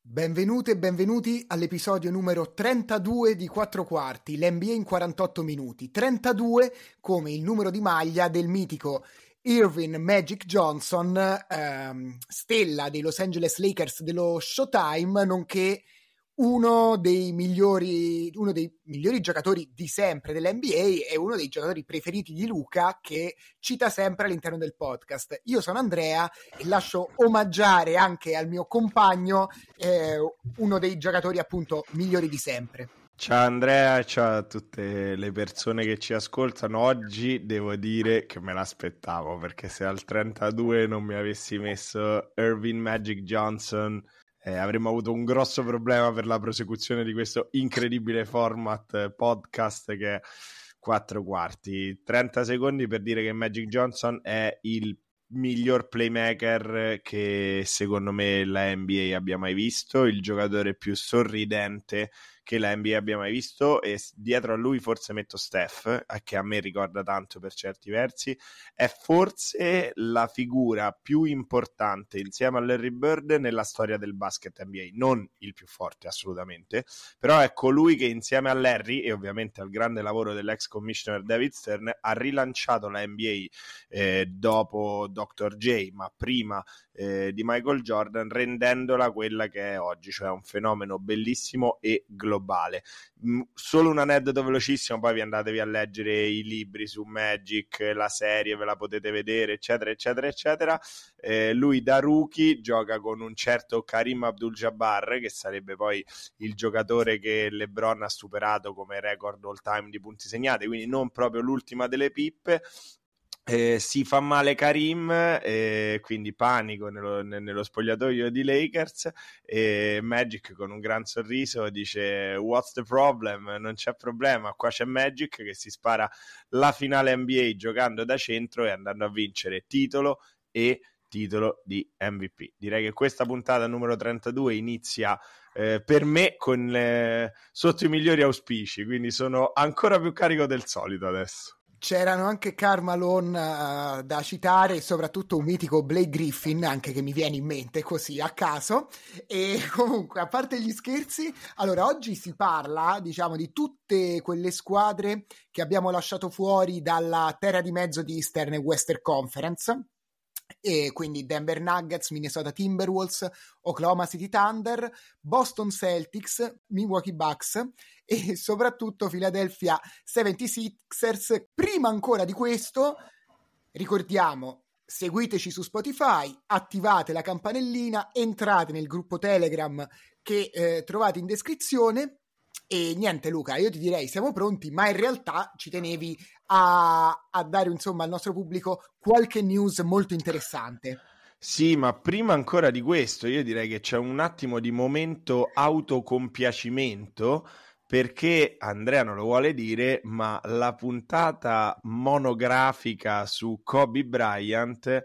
Benvenute e benvenuti all'episodio numero 32 di 4 quarti, l'NBA in 48 minuti. 32 come il numero di maglia del mitico Irvin Magic Johnson, ehm, stella dei Los Angeles Lakers dello Showtime, nonché uno dei migliori, uno dei migliori giocatori di sempre dell'NBA e uno dei giocatori preferiti di Luca che cita sempre all'interno del podcast. Io sono Andrea e lascio omaggiare anche al mio compagno eh, uno dei giocatori appunto migliori di sempre. Ciao Andrea, ciao a tutte le persone che ci ascoltano. Oggi devo dire che me l'aspettavo perché se al 32 non mi avessi messo Irvin Magic Johnson eh, avremmo avuto un grosso problema per la prosecuzione di questo incredibile format eh, podcast che è 4 quarti. 30 secondi per dire che Magic Johnson è il miglior playmaker che secondo me la NBA abbia mai visto, il giocatore più sorridente che la NBA abbia mai visto e dietro a lui forse metto Steph, che a me ricorda tanto per certi versi, è forse la figura più importante insieme a Larry Bird nella storia del basket NBA, non il più forte assolutamente, però è colui che insieme a Larry e ovviamente al grande lavoro dell'ex commissioner David Stern ha rilanciato la NBA eh, dopo Dr. J, ma prima eh, di Michael Jordan, rendendola quella che è oggi, cioè un fenomeno bellissimo e globale. Mm, solo un aneddoto velocissimo, poi vi andatevi a leggere i libri su Magic, la serie, ve la potete vedere, eccetera, eccetera, eccetera. Eh, lui da rookie gioca con un certo Karim Abdul-Jabbar, che sarebbe poi il giocatore che LeBron ha superato come record all time di punti segnati, quindi non proprio l'ultima delle pippe eh, si fa male Karim, eh, quindi panico nello, nello, spogliatoio di Lakers e Magic con un gran sorriso dice what's the problem? Non c'è problema, qua c'è Magic che si spara la finale NBA giocando da centro e andando a vincere titolo e titolo di MVP. Direi che questa puntata numero 32 inizia eh, per me con eh, sotto i migliori auspici, quindi sono ancora più carico del solito adesso c'erano anche Carmalon uh, eh, da citare soprattutto un mitico Blake Griffin anche che mi viene in mente così a caso. E comunque a parte gli scherzi allora oggi si parla diciamo di tutte quelle squadre che abbiamo lasciato fuori dalla terra di mezzo di Eastern e Western Conference e quindi Denver Nuggets, Minnesota Timberwolves, Oklahoma City Thunder, Boston Celtics, Milwaukee Bucks e soprattutto Philadelphia 76ers. Prima ancora di questo, ricordiamo, seguiteci su Spotify, attivate la campanellina, entrate nel gruppo Telegram che eh, trovate in descrizione e niente, Luca, io ti direi siamo pronti, ma in realtà ci tenevi a, a dare insomma al nostro pubblico qualche news molto interessante. Sì, ma prima ancora di questo, io direi che c'è un attimo di momento autocompiacimento perché Andrea non lo vuole dire, ma la puntata monografica su Kobe Bryant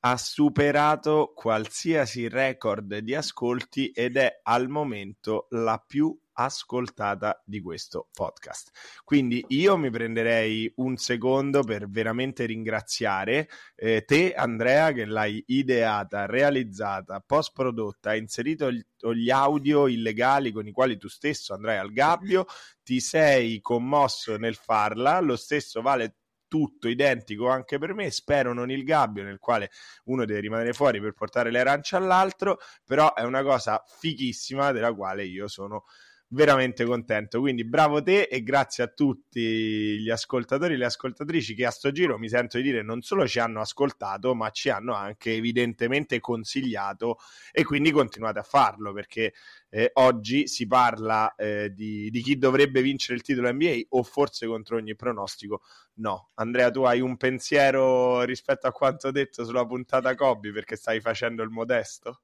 ha superato qualsiasi record di ascolti ed è al momento la più ascoltata di questo podcast. Quindi io mi prenderei un secondo per veramente ringraziare eh, te, Andrea, che l'hai ideata, realizzata, post prodotta, inserito gli, gli audio illegali con i quali tu stesso andrai al gabbio, ti sei commosso nel farla, lo stesso vale tutto identico anche per me. Spero non il gabbio nel quale uno deve rimanere fuori per portare le arance all'altro, però è una cosa fighissima della quale io sono veramente contento. Quindi bravo te e grazie a tutti gli ascoltatori e le ascoltatrici che a sto giro mi sento di dire non solo ci hanno ascoltato, ma ci hanno anche evidentemente consigliato e quindi continuate a farlo perché eh, oggi si parla eh, di, di, chi dovrebbe vincere il titolo NBA o forse contro ogni pronostico. No, Andrea, tu hai un pensiero rispetto a quanto detto sulla puntata Kobe perché stai facendo il modesto?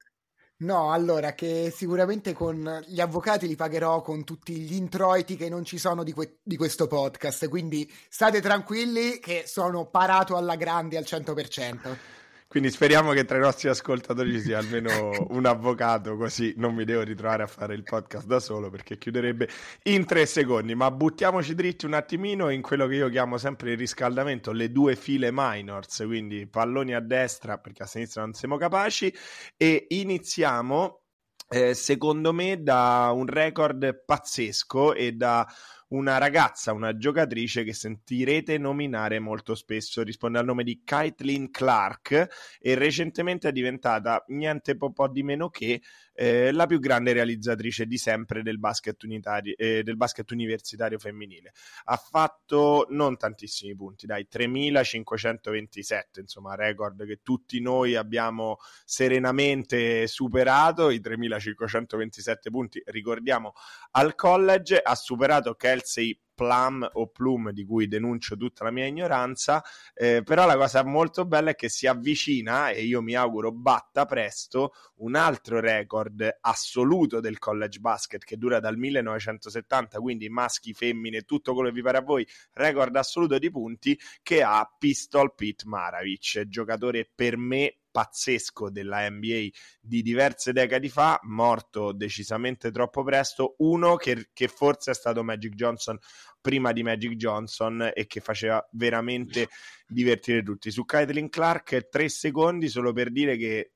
No, allora che sicuramente con gli avvocati li pagherò con tutti gli introiti che non ci sono di, que- di questo podcast, quindi state tranquilli che sono parato alla grande al 100%. Quindi speriamo che tra i nostri ascoltatori ci sia almeno un avvocato, così non mi devo ritrovare a fare il podcast da solo perché chiuderebbe in tre secondi. Ma buttiamoci dritti un attimino in quello che io chiamo sempre il riscaldamento, le due file minors, quindi palloni a destra perché a sinistra non siamo capaci e iniziamo eh, secondo me da un record pazzesco e da una ragazza, una giocatrice che sentirete nominare molto spesso, risponde al nome di Caitlin Clark e recentemente è diventata niente po', po di meno che eh, la più grande realizzatrice di sempre del basket, unitario, eh, del basket universitario femminile. Ha fatto non tantissimi punti, dai 3527, insomma, record che tutti noi abbiamo serenamente superato, i 3527 punti, ricordiamo, al college, ha superato Kelsey Plum o Plum di cui denuncio tutta la mia ignoranza, eh, però la cosa molto bella è che si avvicina e io mi auguro batta presto un altro record assoluto del college basket che dura dal 1970, quindi maschi, femmine, tutto quello che vi pare a voi, record assoluto di punti che ha Pistol Pete Maravic, giocatore per me pazzesco della NBA di diverse decadi fa, morto decisamente troppo presto, uno che, che forse è stato Magic Johnson prima di Magic Johnson e che faceva veramente divertire tutti. Su Caitlin Clark tre secondi solo per dire che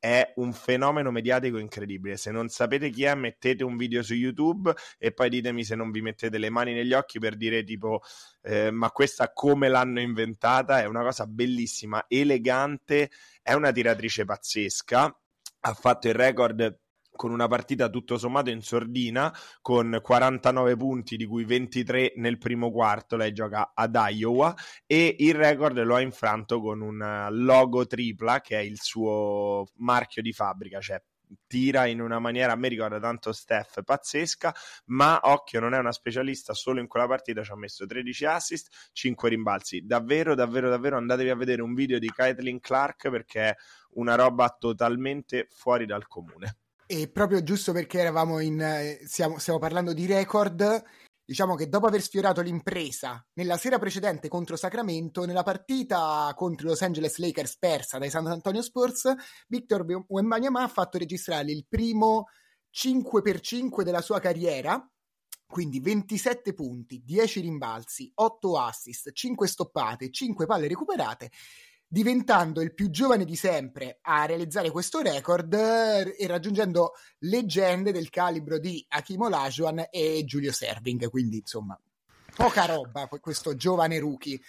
è un fenomeno mediatico incredibile. Se non sapete chi è, mettete un video su YouTube e poi ditemi se non vi mettete le mani negli occhi per dire tipo eh, ma questa come l'hanno inventata? È una cosa bellissima, elegante, è una tiratrice pazzesca. Ha fatto il record con una partita tutto sommato in sordina, con 49 punti, di cui 23 nel primo quarto. Lei gioca ad Iowa e il record lo ha infranto con un logo tripla, che è il suo marchio di fabbrica, cioè tira in una maniera, a me ricorda tanto Steph, pazzesca, ma occhio, non è una specialista, solo in quella partita ci ha messo 13 assist, 5 rimbalzi. Davvero, davvero, davvero andatevi a vedere un video di Caitlin Clark perché è una roba totalmente fuori dal comune. E proprio giusto perché eravamo in. Eh, stiamo, stiamo parlando di record. Diciamo che dopo aver sfiorato l'impresa nella sera precedente contro Sacramento, nella partita contro i Los Angeles Lakers persa dai San Antonio Spurs, Victor Wembanyama ha fatto registrare il primo 5x5 della sua carriera, quindi 27 punti, 10 rimbalzi, 8 assist, 5 stoppate, 5 palle recuperate diventando il più giovane di sempre a realizzare questo record eh, e raggiungendo leggende del calibro di Hakim Olajuwon e Giulio Serving, quindi insomma poca roba questo giovane rookie.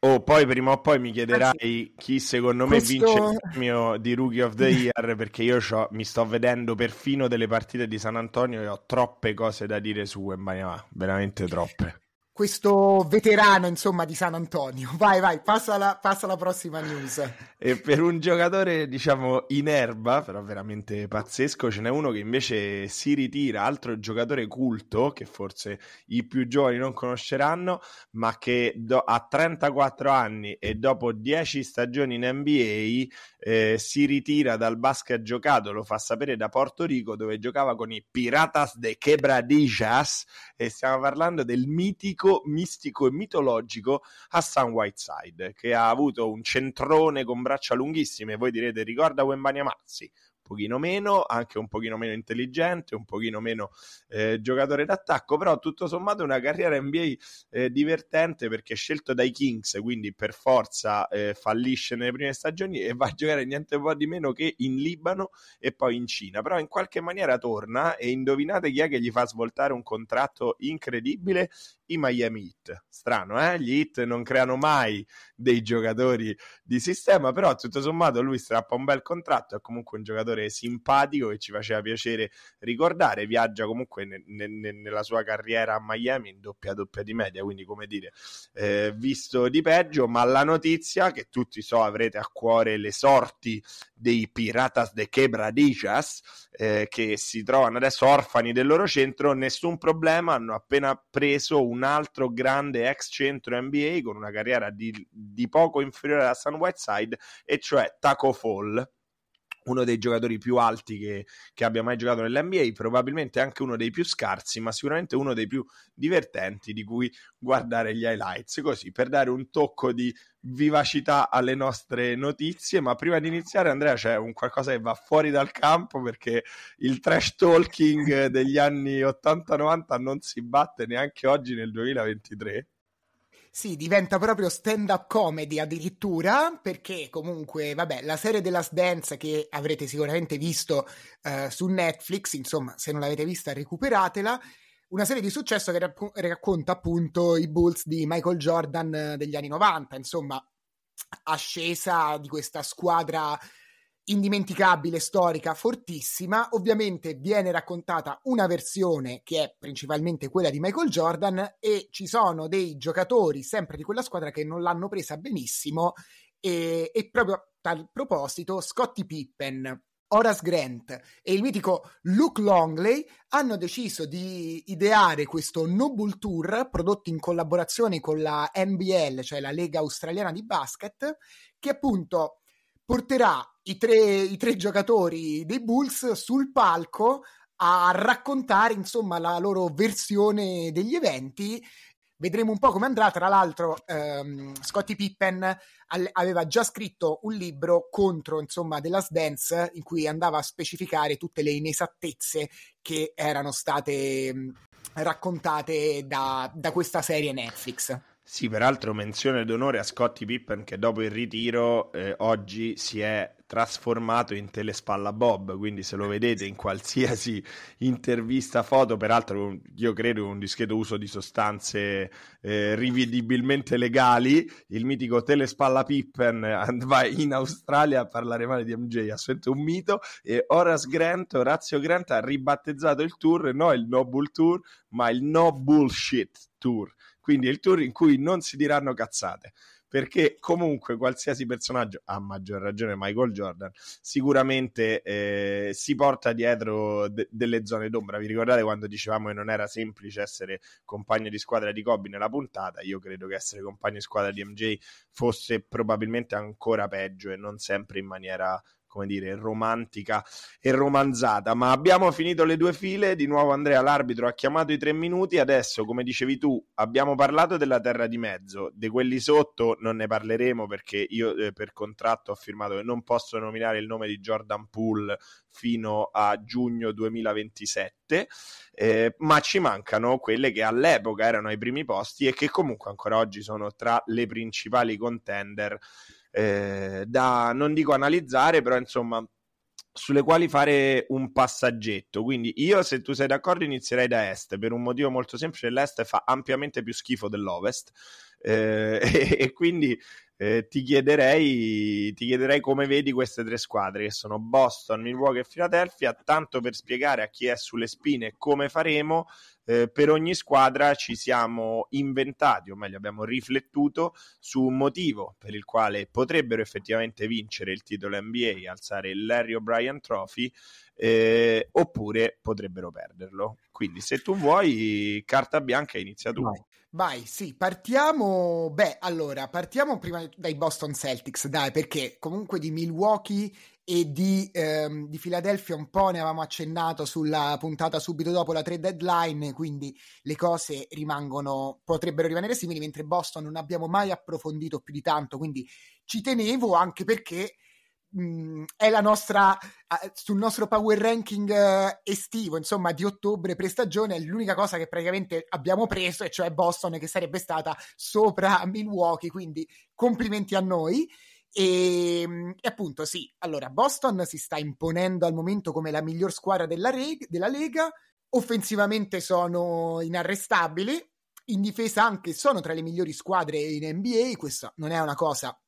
Oh, poi prima o poi mi chiederai Anzi, chi secondo me questo... vince il premio di Rookie of the Year perché io mi sto vedendo perfino delle partite di San Antonio e ho troppe cose da dire su Wembanyama, veramente troppe questo veterano insomma di San Antonio. Vai, vai, passa la, passa la prossima news. E per un giocatore, diciamo, in erba, però veramente pazzesco, ce n'è uno che invece si ritira, altro giocatore culto, che forse i più giovani non conosceranno, ma che do- ha 34 anni e dopo 10 stagioni in NBA eh, si ritira dal basket giocato, lo fa sapere da Porto Rico, dove giocava con i Piratas de Quebradillas, e stiamo parlando del mitico, mistico e mitologico Hassan Whiteside, che ha avuto un centrone con braccia lunghissime, voi direte ricorda Wembania Mazzi, pochino meno, anche un pochino meno intelligente, un pochino meno eh, giocatore d'attacco, però tutto sommato una carriera NBA eh, divertente perché scelto dai Kings, quindi per forza eh, fallisce nelle prime stagioni e va a giocare niente po' di meno che in Libano e poi in Cina, però in qualche maniera torna e indovinate chi è che gli fa svoltare un contratto incredibile i Miami Heat. Strano, eh? Gli Heat non creano mai dei giocatori di sistema, però tutto sommato lui strappa un bel contratto, è comunque un giocatore simpatico che ci faceva piacere ricordare, viaggia comunque ne, ne, nella sua carriera a Miami in doppia doppia di media, quindi come dire, eh, visto di peggio, ma la notizia che tutti so avrete a cuore le sorti dei Piratas de Quebradillas eh, che si trovano adesso orfani del loro centro, nessun problema, hanno appena preso un altro grande ex centro NBA con una carriera di, di poco inferiore a Sun Whiteside, e cioè Taco Fall uno dei giocatori più alti che, che, abbia mai giocato nell'NBA, probabilmente anche uno dei più scarsi, ma sicuramente uno dei più divertenti di cui guardare gli highlights, così per dare un tocco di vivacità alle nostre notizie. Ma prima di iniziare, Andrea, c'è un qualcosa che va fuori dal campo perché il trash talking degli anni 80-90 non si batte neanche oggi nel 2023. Sì, diventa proprio stand-up comedy addirittura, perché comunque, vabbè, la serie The Last Dance che avrete sicuramente visto uh, su Netflix, insomma, se non l'avete vista recuperatela, una serie di successo che rac- racconta appunto i Bulls di Michael Jordan eh, degli anni 90, insomma, ascesa di questa squadra indimenticabile, storica, fortissima. Ovviamente viene raccontata una versione che è principalmente quella di Michael Jordan e ci sono dei giocatori sempre di quella squadra che non l'hanno presa benissimo e, e proprio a tal proposito Scottie Pippen, Horace Grant e il mitico Luke Longley hanno deciso di ideare questo Noble Tour prodotto in collaborazione con la NBL, cioè la Lega Australiana di Basket, che appunto porterà i tre, i tre giocatori dei Bulls sul palco a raccontare insomma la loro versione degli eventi. Vedremo un po' come andrà. Tra l'altro, ehm, Scottie Pippen al- aveva già scritto un libro contro insomma The Dance in cui andava a specificare tutte le inesattezze che erano state mh, raccontate da, da questa serie Netflix. Sì, peraltro menzione d'onore a Scottie Pippen che dopo il ritiro eh, oggi si è trasformato in telespalla Bob, quindi se lo vedete in qualsiasi intervista foto, peraltro io credo un discreto uso di sostanze eh, rivedibilmente legali, il mitico telespalla Pippen va in Australia a parlare male di MJ, assolutamente un mito, e Horace Grant, Orazio Grant ha ribattezzato il tour, no il No Bull Tour, ma il No Bullshit Tour quindi è il tour in cui non si diranno cazzate perché comunque qualsiasi personaggio, a maggior ragione Michael Jordan, sicuramente eh, si porta dietro de- delle zone d'ombra. Vi ricordate quando dicevamo che non era semplice essere compagno di squadra di Kobe nella puntata? Io credo che essere compagno di squadra di MJ fosse probabilmente ancora peggio e non sempre in maniera come dire, romantica e romanzata. Ma abbiamo finito le due file. Di nuovo, Andrea, l'arbitro ha chiamato i tre minuti. Adesso, come dicevi tu, abbiamo parlato della terra di mezzo. Di quelli sotto non ne parleremo perché io eh, per contratto ho firmato che non posso nominare il nome di Jordan Poole fino a giugno 2027. Eh, ma ci mancano quelle che all'epoca erano ai primi posti e che comunque ancora oggi sono tra le principali contender eh, da, non dico analizzare, però insomma sulle quali fare un passaggetto. Quindi io, se tu sei d'accordo, inizierei da est per un motivo molto semplice: l'est fa ampiamente più schifo dell'ovest. Eh, e, e, quindi eh, ti, chiederei, ti chiederei come vedi queste tre squadre che sono Boston, Milwaukee e Philadelphia, tanto per spiegare a chi è sulle spine come faremo. Eh, per ogni squadra ci siamo inventati, o meglio abbiamo riflettuto su un motivo per il quale potrebbero effettivamente vincere il titolo NBA, alzare il Larry O'Brien Trophy, eh, oppure potrebbero perderlo. Quindi se tu vuoi, carta bianca, inizia tu. Vai. Vai, sì, partiamo. Beh, allora, partiamo prima dai Boston Celtics, dai, perché comunque di Milwaukee e di, ehm, di Philadelphia un po' ne avevamo accennato sulla puntata subito dopo la trade deadline, quindi le cose rimangono, potrebbero rimanere simili, mentre Boston non abbiamo mai approfondito più di tanto, quindi ci tenevo anche perché mh, è la nostra sul nostro power ranking uh, estivo, insomma, di ottobre pre-stagione è l'unica cosa che praticamente abbiamo preso, e cioè Boston che sarebbe stata sopra Milwaukee, quindi complimenti a noi. E, e, appunto, sì, allora Boston si sta imponendo al momento come la miglior squadra della, reg- della Lega. Offensivamente sono inarrestabili, in difesa anche sono tra le migliori squadre in NBA. Questa non è una cosa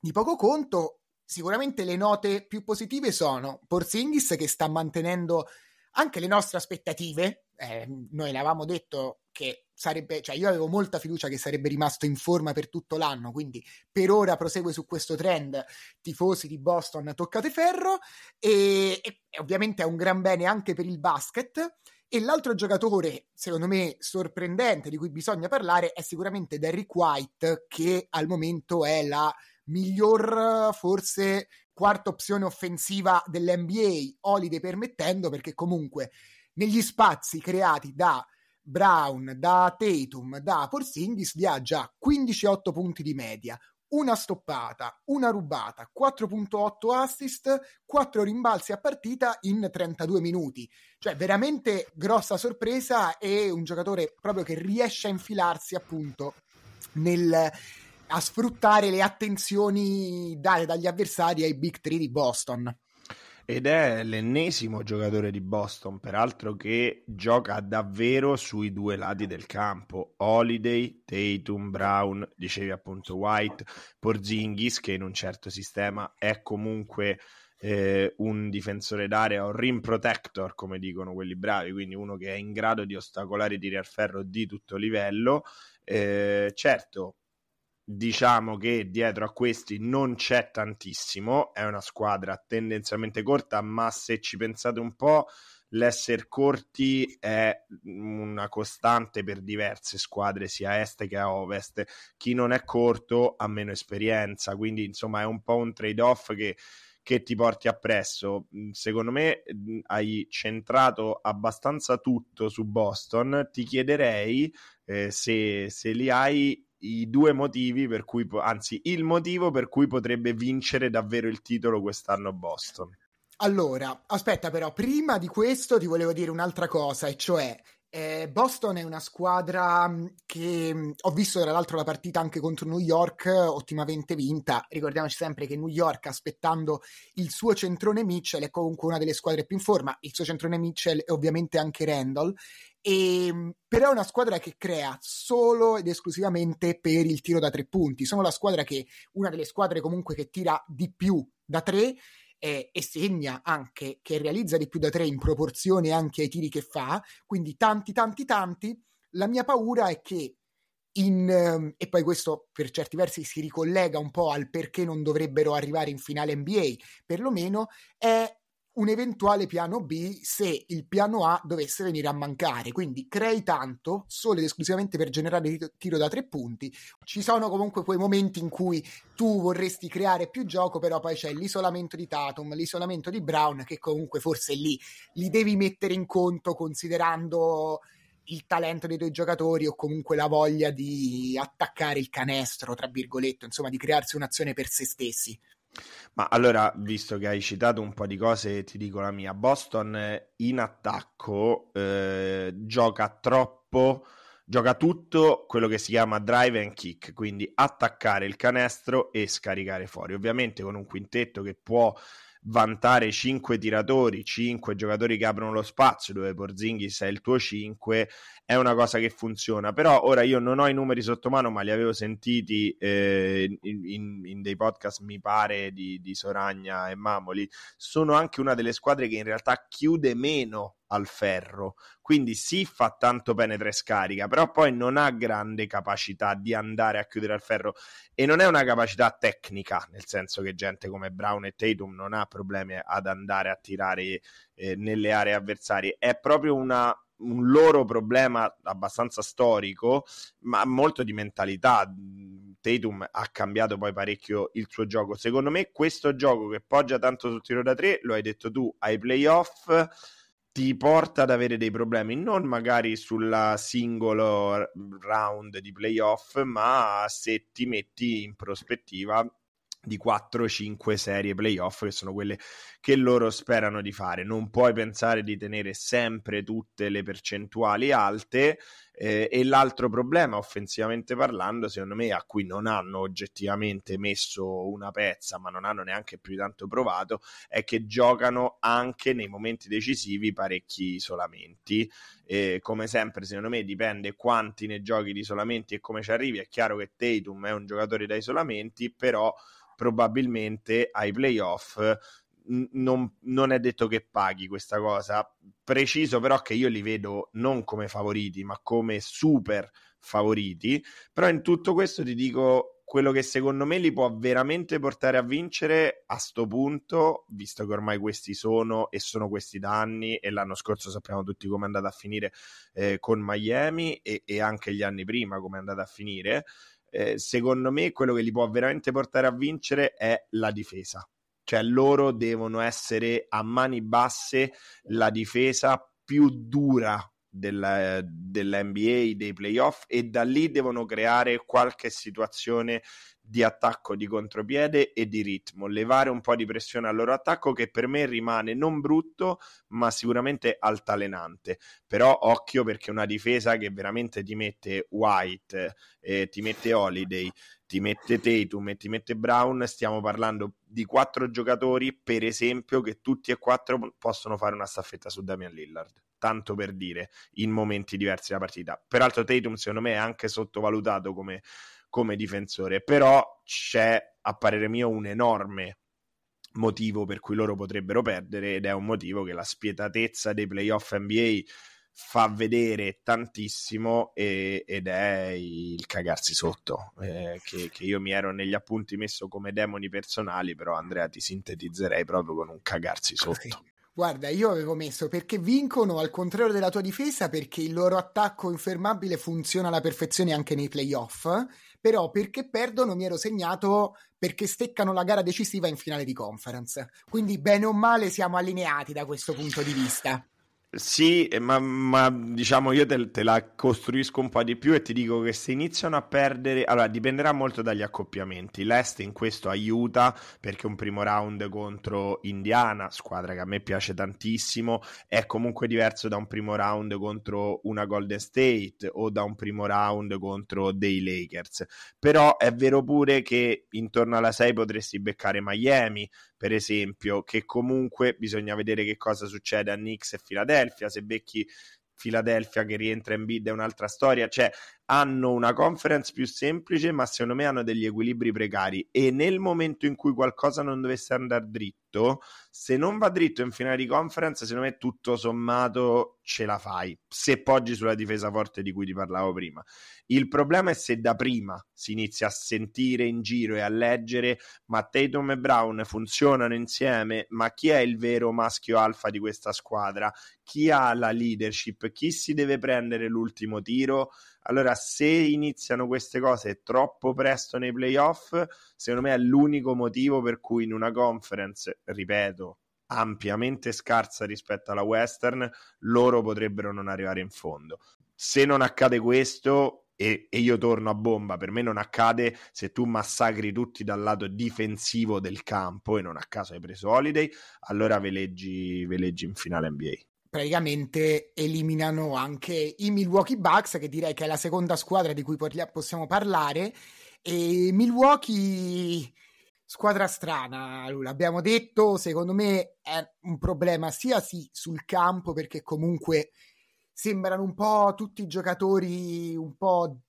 di poco conto sicuramente le note più positive sono Porzingis che sta mantenendo anche le nostre aspettative. Eh, noi l'avevamo detto che sarebbe, cioè io avevo molta fiducia che sarebbe rimasto in forma per tutto l'anno, quindi per ora prosegue su questo trend. Tifosi di Boston, toccate ferro e, e, ovviamente è un gran bene anche per il basket. E l'altro giocatore, secondo me, sorprendente di cui bisogna parlare è sicuramente Derrick White, che al momento è la miglior forse quarta opzione offensiva dell'NBA, Holiday permettendo, perché comunque negli spazi creati da Brown, da Tatum, da Porzingis viaggia 15-8 punti di media, una stoppata, una rubata, 4.8 assist, 4 rimbalzi a partita in 32 minuti. Cioè, veramente grossa sorpresa e un giocatore proprio che riesce a infilarsi appunto nel, a sfruttare le attenzioni date dagli avversari ai Big Three di Boston. Ed è l'ennesimo giocatore di Boston, peraltro, che gioca davvero sui due lati del campo. Holiday, Tatum, Brown, dicevi appunto White, Porzingis, che in un certo sistema è comunque eh, un difensore d'area o rim protector, come dicono quelli bravi, quindi uno che è in grado di ostacolare tiri al ferro di tutto livello. Eh, certo, diciamo che dietro a questi non c'è tantissimo, è una squadra tendenzialmente corta, ma se ci pensate un po', l'essere corti è una costante per diverse squadre, sia a est che a ovest. Chi non è corto ha meno esperienza, quindi insomma è un po' un trade-off che, che ti porti appresso. Secondo me hai centrato abbastanza tutto su Boston. Ti chiederei eh, se, se li hai i due motivi per cui, anzi, il motivo per cui potrebbe vincere davvero il titolo quest'anno Boston. Allora, aspetta però, prima di questo ti volevo dire un'altra cosa, e cioè eh, Boston è una squadra mm, che mm, ho visto tra l'altro la partita anche contro New York, ottimamente vinta. Ricordiamoci sempre che New York, aspettando il suo centrone Mitchell, è comunque una delle squadre più in forma. Il suo centrone Mitchell è ovviamente anche Randall. E, ehm, però è una squadra che crea solo ed esclusivamente per il tiro da tre punti. Sono la squadra che, una delle squadre comunque che tira di più da tre eh, e segna anche, che realizza di più da tre in proporzione anche ai tiri che fa, quindi tanti, tanti, tanti. La mia paura è che in, ehm, e poi questo per certi versi si ricollega un po' al perché non dovrebbero arrivare in finale NBA, perlomeno è un eventuale piano B se il piano A dovesse venire a mancare. Quindi crei tanto solo ed esclusivamente per generare tiro da tre punti. Ci sono comunque quei momenti in cui tu vorresti creare più gioco, però poi c'è l'isolamento di Tatum, l'isolamento di Brown, che comunque forse lì li devi mettere in conto considerando il talento dei tuoi giocatori o comunque la voglia di attaccare il canestro, tra virgolette, insomma, di crearsi un'azione per se stessi. Ma allora, visto che hai citato un po' di cose, ti dico la mia. Boston in attacco eh, gioca troppo, gioca tutto quello che si chiama drive and kick, quindi attaccare il canestro e scaricare fuori. Ovviamente con un quintetto che può vantare 5 tiratori, 5 giocatori che aprono lo spazio, dove Porzingis è il tuo 5, è una cosa che funziona. Però ora io non ho i numeri sotto mano, ma li avevo sentiti eh, in, in, dei podcast, mi pare, di, di Soragna e Mamoli. Sono anche una delle squadre che in realtà chiude meno al ferro, quindi sì fa tanto penetra e scarica, però poi non ha grande capacità di andare a chiudere al ferro e non è una capacità tecnica, nel senso che gente come Brown e Tatum non ha problemi ad andare a tirare eh, nelle aree avversarie, è proprio una, un loro problema abbastanza storico, ma molto di mentalità. Tatum ha cambiato poi parecchio il suo gioco. Secondo me questo gioco che poggia tanto sul tiro da tre, lo hai detto tu, ai playoff ti porta ad avere dei problemi, non magari sulla singolo round di playoff, ma se ti metti in prospettiva di 4-5 serie playoff che sono quelle che loro sperano di fare. Non puoi pensare di tenere sempre tutte le percentuali alte eh, e l'altro problema offensivamente parlando, secondo me, a cui non hanno oggettivamente messo una pezza, ma non hanno neanche più tanto provato, è che giocano anche nei momenti decisivi parecchi isolamenti. Eh, come sempre, secondo me, dipende quanti ne giochi di isolamenti e come ci arrivi. È chiaro che Tatum è un giocatore da isolamenti, però probabilmente ai playoff non, non, è detto che paghi questa cosa. Preciso però che io li vedo non come favoriti, ma come super favoriti. Però in tutto questo ti dico quello che secondo me li può veramente portare a vincere a sto punto, visto che ormai questi sono e sono questi da anni e l'anno scorso sappiamo tutti come è andata a finire eh, con Miami e, e anche gli anni prima come è andata a finire. Eh, secondo me quello che li può veramente portare a vincere è la difesa. Cioè loro devono essere a mani basse la difesa più dura della, dell'NBA, dei playoff e da lì devono creare qualche situazione di attacco di contropiede e di ritmo, levare un po' di pressione al loro attacco che per me rimane non brutto ma sicuramente altalenante, però occhio perché una difesa che veramente ti mette White, eh, ti mette Holiday, ti mette Tatum e ti mette Brown, stiamo parlando di quattro giocatori per esempio che tutti e quattro possono fare una staffetta su Damian Lillard tanto per dire, in momenti diversi della partita. Peraltro Tatum secondo me è anche sottovalutato come come difensore, però c'è a parere mio un enorme motivo per cui loro potrebbero perdere ed è un motivo che la spietatezza dei playoff NBA fa vedere tantissimo e, ed è il cagarsi sotto eh, che, che, io mi ero negli appunti messo come demoni personali però Andrea ti sintetizzerei proprio con un cagarsi sotto Guarda, io avevo messo perché vincono al contrario della tua difesa perché il loro attacco infermabile funziona alla perfezione anche nei playoff però perché perdono mi ero segnato perché steccano la gara decisiva in finale di conference. Quindi bene o male siamo allineati da questo punto di vista. Sì, eh, ma, ma, diciamo io te, te, la costruisco un po' di più e ti dico che se iniziano a perdere, allora dipenderà molto dagli accoppiamenti. L'Est in questo aiuta perché un primo round contro Indiana, squadra che a me piace tantissimo, è comunque diverso da un primo round contro una Golden State o da un primo round contro dei Lakers. Però è vero pure che intorno alla 6 potresti beccare Miami, per esempio, che comunque bisogna vedere che cosa succede a Knicks e Philadelphia, se becchi Philadelphia che rientra in bid è un'altra storia, cioè hanno una conference più semplice, ma secondo me hanno degli equilibri precari e nel momento in cui qualcosa non dovesse andare dritto, se non va dritto in finale di conference, secondo me tutto sommato ce la fai, se poggi sulla difesa forte di cui ti parlavo prima. Il problema è se da prima si inizia a sentire in giro e a leggere, ma Tatum e Brown funzionano insieme, ma chi è il vero maschio alfa di questa squadra? Chi ha la leadership? Chi si deve prendere l'ultimo tiro? Allora, se iniziano queste cose troppo presto nei playoff, secondo me è l'unico motivo per cui in una conference, ripeto, ampiamente scarsa rispetto alla Western, loro potrebbero non arrivare in fondo. Se non accade questo, e, e, io torno a bomba. Per me non accade se tu massacri tutti dal lato difensivo del campo e non a caso hai preso Holiday, allora ve leggi, ve leggi in finale NBA praticamente eliminano anche i Milwaukee Bucks, che direi che è la seconda squadra di cui possiamo parlare. E Milwaukee, squadra strana, l'abbiamo detto, secondo me è un problema sia sì sul campo, perché comunque sembrano un po' tutti i giocatori un po'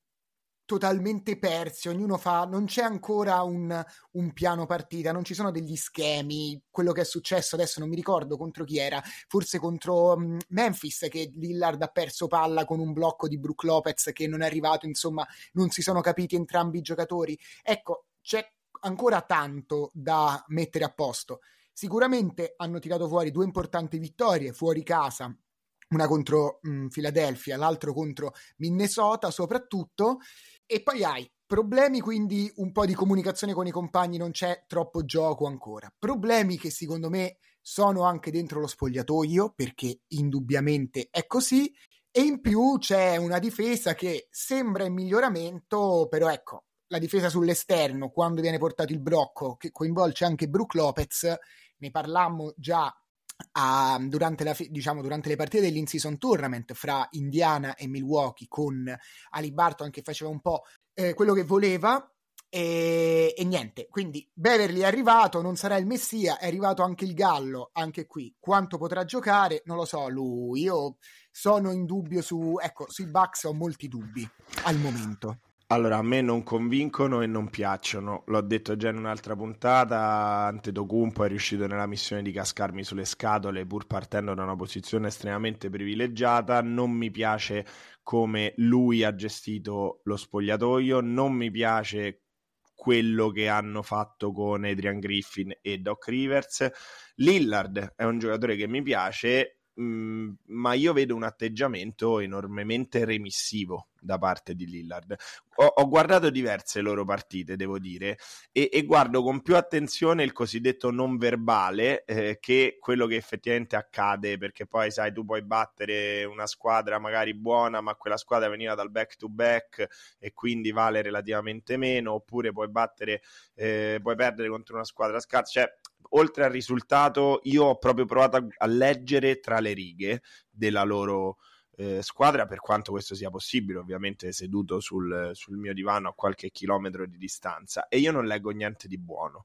totalmente persi, ognuno fa, non c'è ancora un, un, piano partita, non ci sono degli schemi, quello che è successo adesso non mi ricordo contro chi era, forse contro um, Memphis che Lillard ha perso palla con un blocco di Brook Lopez che non è arrivato, insomma non si sono capiti entrambi i giocatori, ecco c'è ancora tanto da mettere a posto, sicuramente hanno tirato fuori due importanti vittorie fuori casa, una contro mh, Philadelphia, l'altro contro Minnesota soprattutto, e poi hai problemi, quindi un po' di comunicazione con i compagni, non c'è troppo gioco ancora. Problemi che secondo me sono anche dentro lo spogliatoio, perché indubbiamente è così. E in più c'è una difesa che sembra in miglioramento, però ecco, la difesa sull'esterno, quando viene portato il blocco, che coinvolge anche Brook Lopez, ne parlammo già a, durante, la, diciamo, durante le partite dell'in-season tournament fra Indiana e Milwaukee con Ali Barton che faceva un po' eh, quello che voleva e, e, niente, quindi Beverly è arrivato, non sarà il messia, è arrivato anche il Gallo, anche qui. Quanto potrà giocare? Non lo so, lui. Io sono in dubbio su, ecco, sui Bucks ho molti dubbi al momento. Allora, a me non convincono e non piacciono. L'ho detto già in un'altra puntata. Antetokounmpo è riuscito nella missione di cascarmi sulle scatole pur partendo da una posizione estremamente privilegiata. Non mi piace come lui ha gestito lo spogliatoio. Non mi piace quello che hanno fatto con Adrian Griffin e Doc Rivers. Lillard è un giocatore che mi piace, Mm, ma io vedo un atteggiamento enormemente remissivo da parte di Lillard. Ho, ho guardato diverse loro partite, devo dire, e, e, guardo con più attenzione il cosiddetto non verbale eh, che quello che effettivamente accade, perché poi sai, tu puoi battere una squadra magari buona, ma quella squadra veniva dal back to back e quindi vale relativamente meno, oppure puoi battere, eh, puoi perdere contro una squadra scarsa. Cioè, oltre al risultato, io ho proprio provato a, a leggere tra le righe della loro eh, squadra, per quanto questo sia possibile, ovviamente seduto sul, sul mio divano a qualche chilometro di distanza, e io non leggo niente di buono.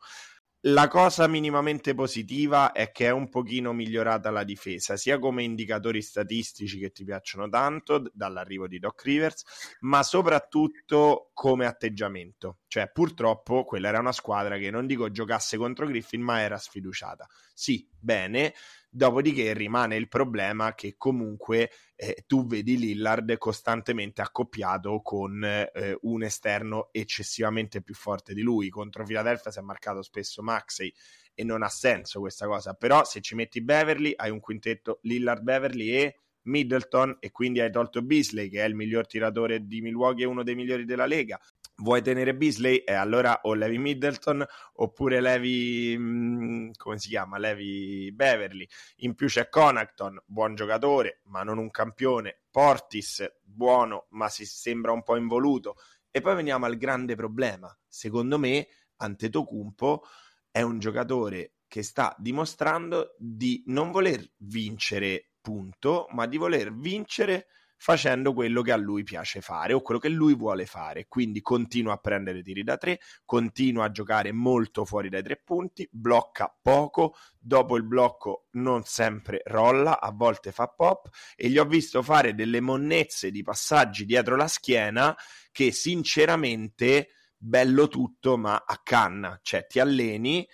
La cosa minimamente positiva è che è un pochino migliorata la difesa, sia come indicatori statistici che ti piacciono tanto dall'arrivo di Doc Rivers, ma soprattutto come atteggiamento. Cioè, purtroppo quella era una squadra che non dico giocasse contro Griffin, ma era sfiduciata. Sì, bene, Dopodiché rimane il problema che comunque eh, tu vedi Lillard costantemente accoppiato con eh, un esterno eccessivamente più forte di lui. Contro Philadelphia si è marcato spesso Maxey e non ha senso questa cosa. Però se ci metti Beverly hai un quintetto Lillard, Beverly e Middleton e quindi hai tolto Beasley che è il miglior tiratore di Milwaukee e uno dei migliori della Lega vuoi tenere Beasley? E allora o levi Middleton oppure levi mm, come si chiama? Levi Beverly. In più c'è Conacton buon giocatore ma non un campione. Portis buono ma si sembra un po' involuto. E poi veniamo al grande problema. Secondo me Antetokounmpo è un giocatore che sta dimostrando di non voler vincere punto ma di voler vincere facendo quello che a lui piace fare o quello che lui vuole fare. Quindi continua a prendere tiri da tre, continua a giocare molto fuori dai tre punti, blocca poco, dopo il blocco non sempre rolla, a volte fa pop e gli ho visto fare delle monnezze di passaggi dietro la schiena che sinceramente bello tutto ma a canna, cioè ti alleni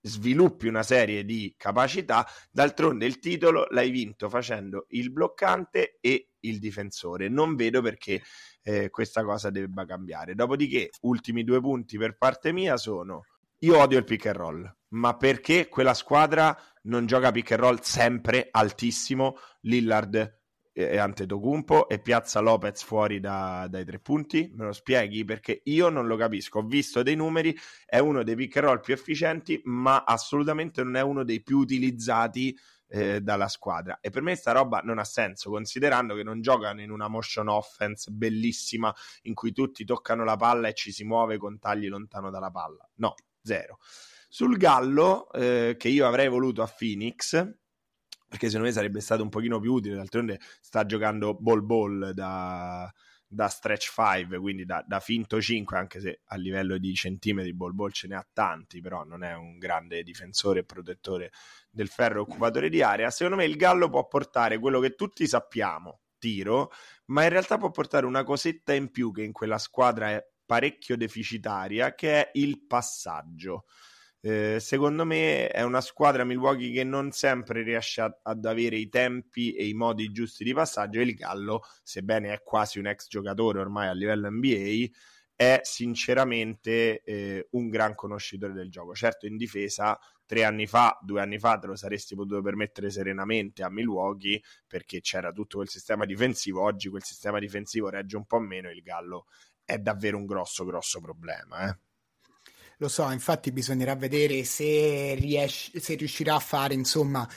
sviluppi una serie di capacità, d'altronde il titolo l'hai vinto facendo il bloccante e il difensore. Non vedo perché eh, questa cosa debba cambiare. Dopodiché, ultimi due punti per parte mia sono: io odio il pick and roll, ma perché quella squadra non gioca pick and roll sempre altissimo? Lillard e Antetokounmpo e piazza Lopez fuori da, dai tre punti? Me lo spieghi? Perché io non lo capisco. Ho visto dei numeri, è uno dei pick and roll più efficienti, ma assolutamente non è uno dei più utilizzati eh, dalla squadra. E per me sta roba non ha senso, considerando che non giocano in una motion offense bellissima in cui tutti toccano la palla e ci si muove con tagli lontano dalla palla. No, zero. Sul Gallo, eh, che io avrei voluto a Phoenix, perché secondo me sarebbe stato un pochino più utile, d'altronde sta giocando ball ball da, da stretch 5, quindi da, da, finto 5, anche se a livello di centimetri ball ball ce ne ha tanti, però non è un grande difensore e protettore del ferro occupatore di area. Secondo me il Gallo può portare quello che tutti sappiamo, tiro, ma in realtà può portare una cosetta in più che in quella squadra è parecchio deficitaria, che è il passaggio. Eh, secondo me è una squadra Milwaukee che non sempre riesce a, ad avere i tempi e i modi giusti di passaggio e il Gallo, sebbene è quasi un ex giocatore ormai a livello NBA, è sinceramente eh, un gran conoscitore del gioco. Certo in difesa tre anni fa, due anni fa te lo saresti potuto permettere serenamente a Milwaukee perché c'era tutto quel sistema difensivo, oggi quel sistema difensivo regge un po' meno il Gallo è davvero un grosso grosso problema. Eh. Lo so, infatti bisognerà vedere se, riesce, se riuscirà a fare, insomma,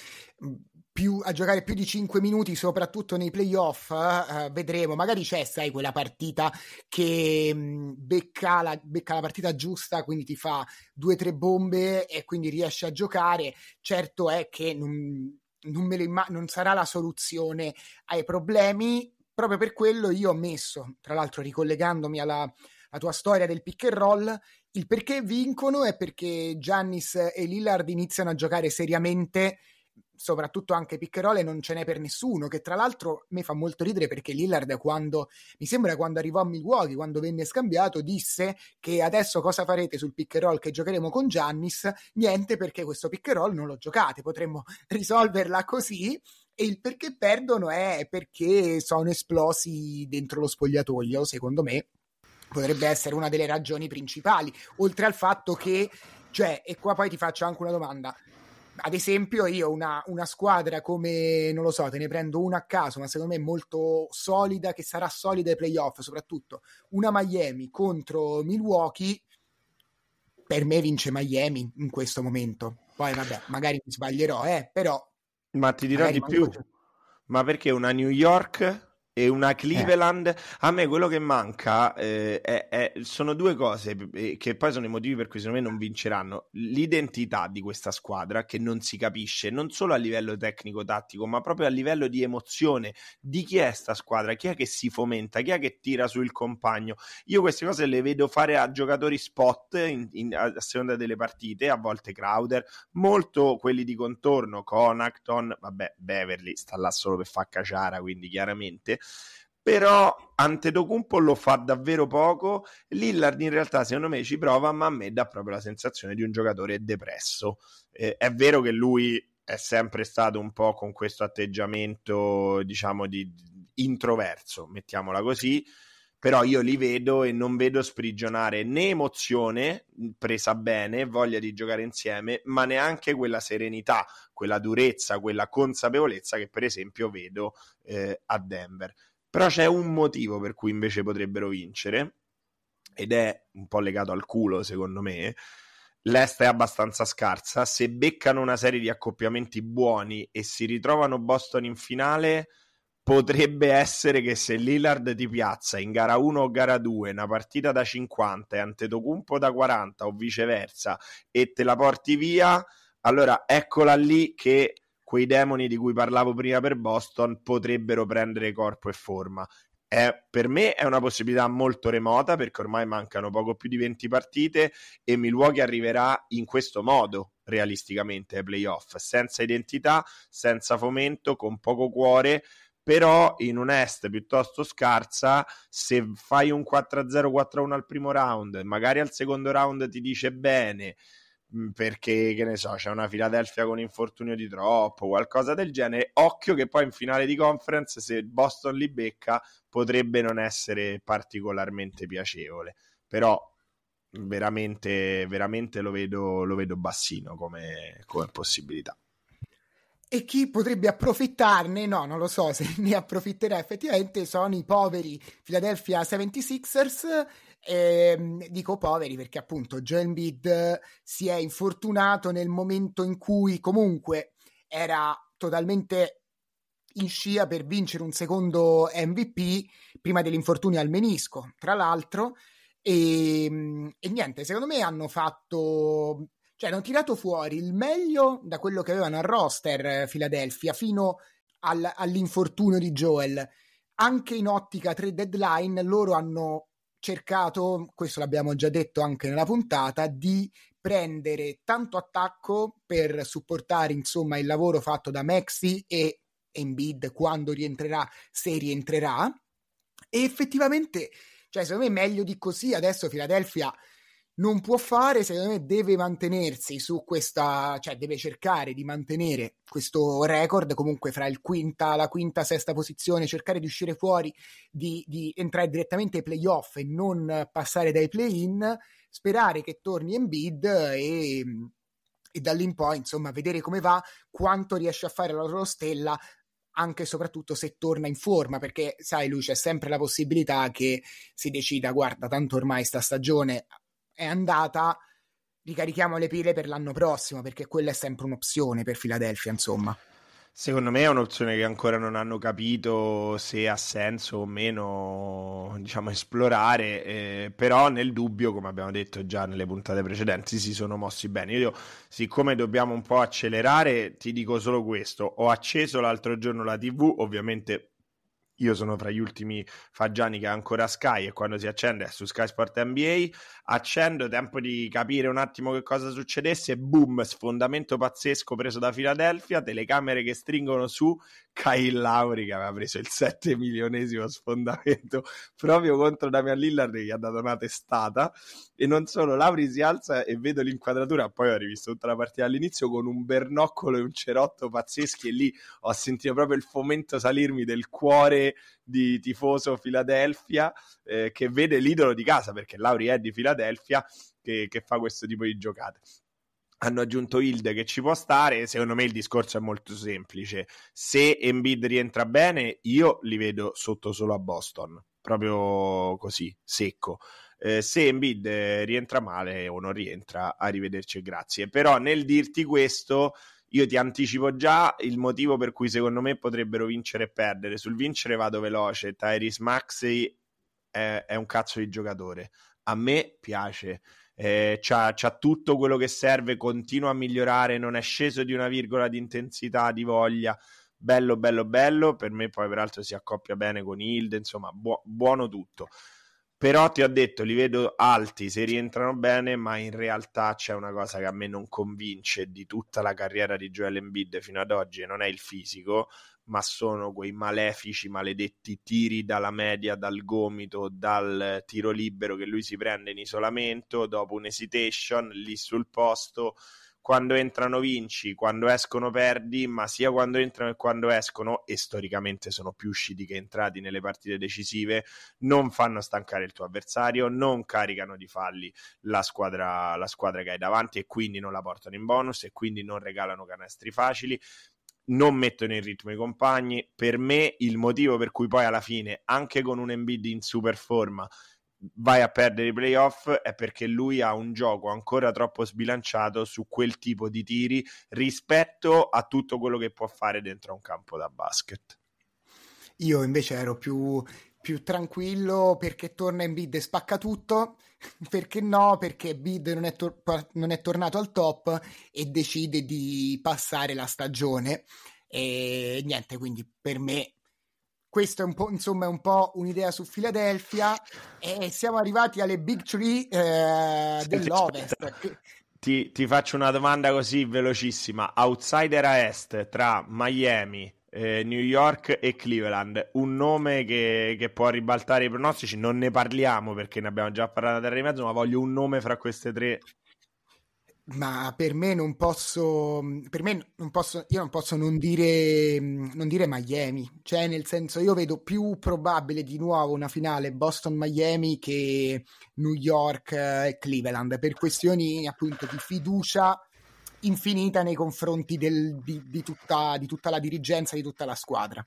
più, a giocare più di 5 minuti, soprattutto nei playoff. Uh, vedremo, magari c'è, sai, quella partita che becca, la, becca la partita giusta, quindi ti fa due o tre bombe e quindi riesce a giocare. Certo è che non, non, imma- non sarà la soluzione ai problemi. Proprio per quello io ho messo, tra l'altro ricollegandomi alla, alla tua storia del pick and roll, il perché vincono è perché Giannis e Lillard iniziano a giocare seriamente soprattutto anche piccherole non ce n'è per nessuno che tra l'altro mi fa molto ridere perché Lillard quando mi sembra quando arrivò a Milwaukee quando venne scambiato disse che adesso cosa farete sul roll che giocheremo con Giannis? Niente perché questo roll non lo giocate potremmo risolverla così. E il perché perdono è perché sono esplosi dentro lo spogliatoio secondo me potrebbe essere una delle ragioni principali, oltre al fatto che, cioè, e qua poi ti faccio anche una domanda, ad esempio, io una, una, squadra come, non lo so, te ne prendo una a caso, ma secondo me molto solida, che sarà solida ai playoff, soprattutto una Miami contro Milwaukee, per me vince Miami in questo momento. Poi vabbè, magari mi sbaglierò, eh, però... Ma ti dirò di più, ma perché una New York e una. Cleveland. Eh. A me quello che manca eh, è, è, sono due cose eh, che poi sono i motivi per cui secondo me non vinceranno. L'identità di questa squadra che non si capisce non solo a livello tecnico-tattico, ma proprio a livello di emozione di chi è sta squadra, chi è che si fomenta, chi è che tira sul compagno. Io queste cose le vedo fare a giocatori spot in, in, a seconda delle partite, a volte Crowder, molto quelli di contorno, Conacton, vabbè, Beverly sta là solo per far caciara, quindi chiaramente però Antetokounmpo lo fa davvero poco. Lillard in realtà secondo me ci prova ma a me dà proprio la sensazione di un giocatore depresso. Eh, è vero che lui è sempre stato un po' con questo atteggiamento diciamo di, introverso mettiamola così però io li vedo e non vedo sprigionare né emozione presa bene, voglia di giocare insieme, ma neanche quella serenità, quella durezza, quella consapevolezza che per esempio vedo eh, a Denver. Però c'è un motivo per cui invece potrebbero vincere, ed è un po' legato al culo, secondo me. L'est è abbastanza scarsa. Se beccano una serie di accoppiamenti buoni e si ritrovano Boston in finale, potrebbe essere che se Lillard ti piazza in gara 1 o gara 2 una partita da 50 e Antetokounmpo da 40 o viceversa e te la porti via, allora eccola lì che quei demoni di cui parlavo prima per Boston potrebbero prendere corpo e forma. È, per me è una possibilità molto remota perché ormai mancano poco più di 20 partite e Milwaukee arriverà in questo modo realisticamente ai playoff, senza identità, senza fomento, con poco cuore, però in un est piuttosto scarsa, se fai un 4-0, 4-1 al primo round, magari al secondo round ti dice bene, Mm, perché che ne so, c'è una Philadelphia con infortunio di troppo, qualcosa del genere. Occhio che poi in finale di conference, se Boston li becca, potrebbe non essere particolarmente piacevole. Però veramente, veramente lo vedo, lo vedo bassino come, come possibilità. E chi potrebbe approfittarne? No, non lo so se ne approfitterà effettivamente. Sono i poveri Philadelphia 76ers e, dico poveri perché appunto Joel Embiid si è infortunato nel momento in cui comunque era totalmente in scia per vincere un secondo MVP prima dell'infortunio al menisco, tra l'altro. E, e niente, secondo me hanno fatto cioè hanno tirato fuori il meglio da quello che avevano al roster Philadelphia fino al, all'infortunio di Joel. Anche in ottica 3 deadline loro hanno cercato, questo l'abbiamo già detto anche nella puntata, di prendere tanto attacco per supportare insomma il lavoro fatto da Maxi e Embiid quando rientrerà, se rientrerà. E effettivamente, cioè, secondo me meglio di così adesso Philadelphia non può fare, secondo me deve mantenersi su questa, cioè deve cercare di mantenere questo record comunque fra il quinta, la quinta, sesta posizione, cercare di uscire fuori, di, di entrare direttamente ai playoff e non passare dai play-in, sperare che torni in bid e, e da lì in poi insomma vedere come va, quanto riesce a fare la loro stella anche e soprattutto se torna in forma, perché sai lui c'è sempre la possibilità che si decida, guarda, tanto ormai sta stagione è andata, ricarichiamo le pile per l'anno prossimo, perché quella è sempre un'opzione per Philadelphia, insomma. Secondo me è un'opzione che ancora non hanno capito se ha senso o meno, diciamo, esplorare, eh, però nel dubbio, come abbiamo detto già nelle puntate precedenti, si sono mossi bene. Io, siccome dobbiamo un po' accelerare, ti dico solo questo. Ho acceso l'altro giorno la TV, ovviamente io sono fra gli ultimi fagiani che ha ancora Sky e quando si accende è su Sky Sport NBA, accendo, tempo di capire un attimo che cosa succedesse, boom, sfondamento pazzesco preso da Philadelphia, telecamere che stringono su Kyle Lauri che aveva preso il 7 milionesimo sfondamento proprio contro Damian Lillard che gli ha dato una testata. E non solo, Lauri si alza e vedo l'inquadratura, poi ho rivisto tutta la partita all'inizio con un bernoccolo e un cerotto pazzeschi. E lì ho sentito proprio il fomento salirmi del cuore di tifoso Philadelphia eh, che vede l'idolo di casa perché Lauri è di Philadelphia che, che fa questo tipo di giocate hanno aggiunto Hilde che ci può stare. Secondo me il discorso è molto semplice. Se Embiid rientra bene, io li vedo sotto solo a Boston, proprio così, secco. Eh, se Embiid rientra male o non rientra, arrivederci e grazie. Però nel dirti questo, io ti anticipo già il motivo per cui secondo me potrebbero vincere e perdere. Sul vincere vado veloce. Tyrese Maxey è, è un cazzo di giocatore. A me piace eh, c'ha, c'ha, tutto quello che serve, continua a migliorare, non è sceso di una virgola di intensità, di voglia. Bello, bello, bello. Per me, poi, peraltro, si accoppia bene con Hilde. Insomma, buo- buono tutto. Però ti ho detto, li vedo alti se rientrano bene, ma in realtà c'è una cosa che a me non convince di tutta la carriera di Joel Embiid fino ad oggi e non è il fisico, ma sono quei malefici, maledetti tiri dalla media, dal gomito, dal tiro libero che lui si prende in isolamento dopo un hesitation lì sul posto. Quando entrano vinci, quando escono perdi, ma sia quando entrano che quando escono, e storicamente sono più usciti che entrati nelle partite decisive, non fanno stancare il tuo avversario, non caricano di falli la squadra, la squadra che hai davanti e quindi non la portano in bonus e quindi non regalano canestri facili non mettono in ritmo i compagni. Per me il motivo per cui poi alla fine, anche con un Embiid in super forma, vai a perdere i playoff è perché lui ha un gioco ancora troppo sbilanciato su quel tipo di tiri rispetto a tutto quello che può fare dentro un campo da basket. Io invece ero più, più tranquillo perché torna in e spacca tutto. Perché no? Perché Bid non è, tor- non è tornato al top e decide di passare la stagione. E niente, quindi per me questo è un po', insomma, un po' un'idea su Philadelphia e siamo arrivati alle big three eh, dell'Ovest. Ti, ti, faccio una domanda così velocissima. Outsider a est tra Miami, eh, New York e Cleveland. Un nome che, che, può ribaltare i pronostici. Non ne parliamo perché ne abbiamo già parlato a terra di mezzo, ma voglio un nome fra queste tre. Ma per me non posso, per me non posso, io non posso non dire, non dire Miami, cioè nel senso io vedo più probabile di nuovo una finale Boston-Miami che New York e eh, Cleveland per questioni appunto di fiducia infinita nei confronti del, di, di, tutta, di tutta la dirigenza, di tutta la squadra.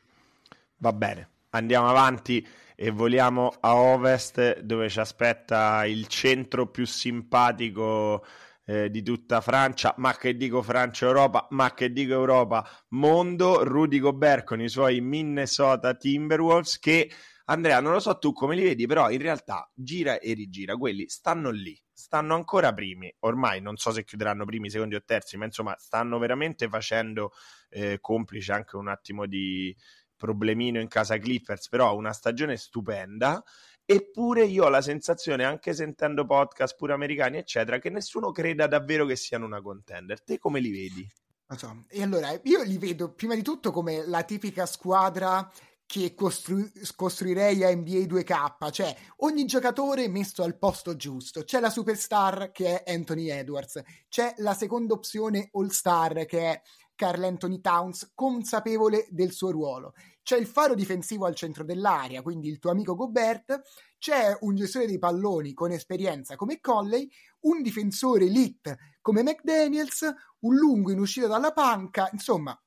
Va bene, andiamo avanti e voliamo a ovest dove ci aspetta il centro più simpatico eh, di tutta Francia, ma che dico Francia Europa, ma che dico Europa? Mondo, Rudy Gobert con i suoi Minnesota Timberwolves che Andrea non lo so tu come li vedi, però in realtà gira e rigira, quelli stanno lì stanno ancora primi. Ormai non so se chiuderanno primi, secondi o terzi, ma insomma stanno veramente facendo eh, complice anche un attimo di problemino in casa Clippers, però una stagione stupenda. Eppure io ho la sensazione, anche sentendo podcast pure americani, eccetera, che nessuno creda davvero che siano una contender. Te come li vedi? So. E allora io li vedo prima di tutto come la tipica squadra che costru- costruirei a NBA 2K, cioè ogni giocatore messo al posto giusto. C'è la superstar che è Anthony Edwards, c'è la seconda opzione all-star che è Carl Anthony Towns, consapevole del suo ruolo. C'è il faro difensivo al centro dell'area, quindi il tuo amico Gobert, c'è un gestore dei palloni con esperienza come Colley, un difensore elite come McDaniels, un lungo in uscita dalla panca, insomma,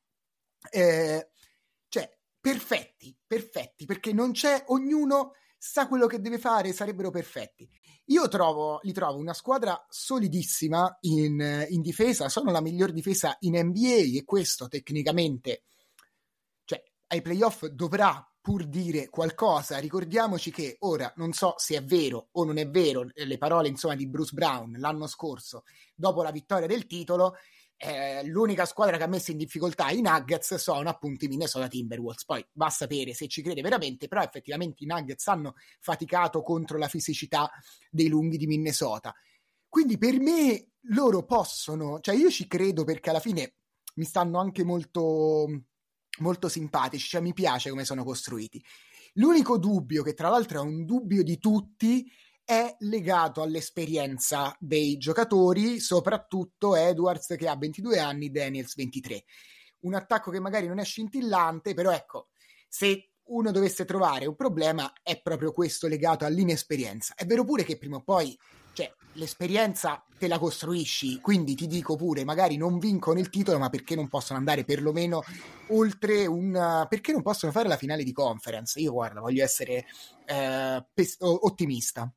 eh, perfetti, perfetti, perché non c'è ognuno sa quello che deve fare, sarebbero perfetti. Io trovo, li trovo una squadra solidissima in, in, difesa, sono la miglior difesa in NBA e questo tecnicamente, cioè ai playoff dovrà pur dire qualcosa. Ricordiamoci che ora non so se è vero o non è vero le parole insomma di Bruce Brown l'anno scorso dopo la vittoria del titolo eh, l'unica squadra che ha messo in difficoltà i Nuggets sono appunto i Minnesota Timberwolves. Poi va a sapere se ci crede veramente, però effettivamente i Nuggets hanno faticato contro la fisicità dei lunghi di Minnesota. Quindi per me loro possono, cioè io ci credo perché alla fine mi stanno anche molto, molto simpatici, cioè mi piace come sono costruiti. L'unico dubbio, che tra l'altro è un dubbio di tutti, è legato all'esperienza dei giocatori, soprattutto Edwards che ha 22 anni, Daniels 23. Un attacco che magari non è scintillante, però ecco, se uno dovesse trovare un problema è proprio questo legato all'inesperienza. È vero pure che prima o poi, cioè, l'esperienza te la costruisci, quindi ti dico pure, magari non vincono il titolo, ma perché non possono andare perlomeno oltre un... perché non possono fare la finale di conference? Io guarda, voglio essere eh, pes- ottimista.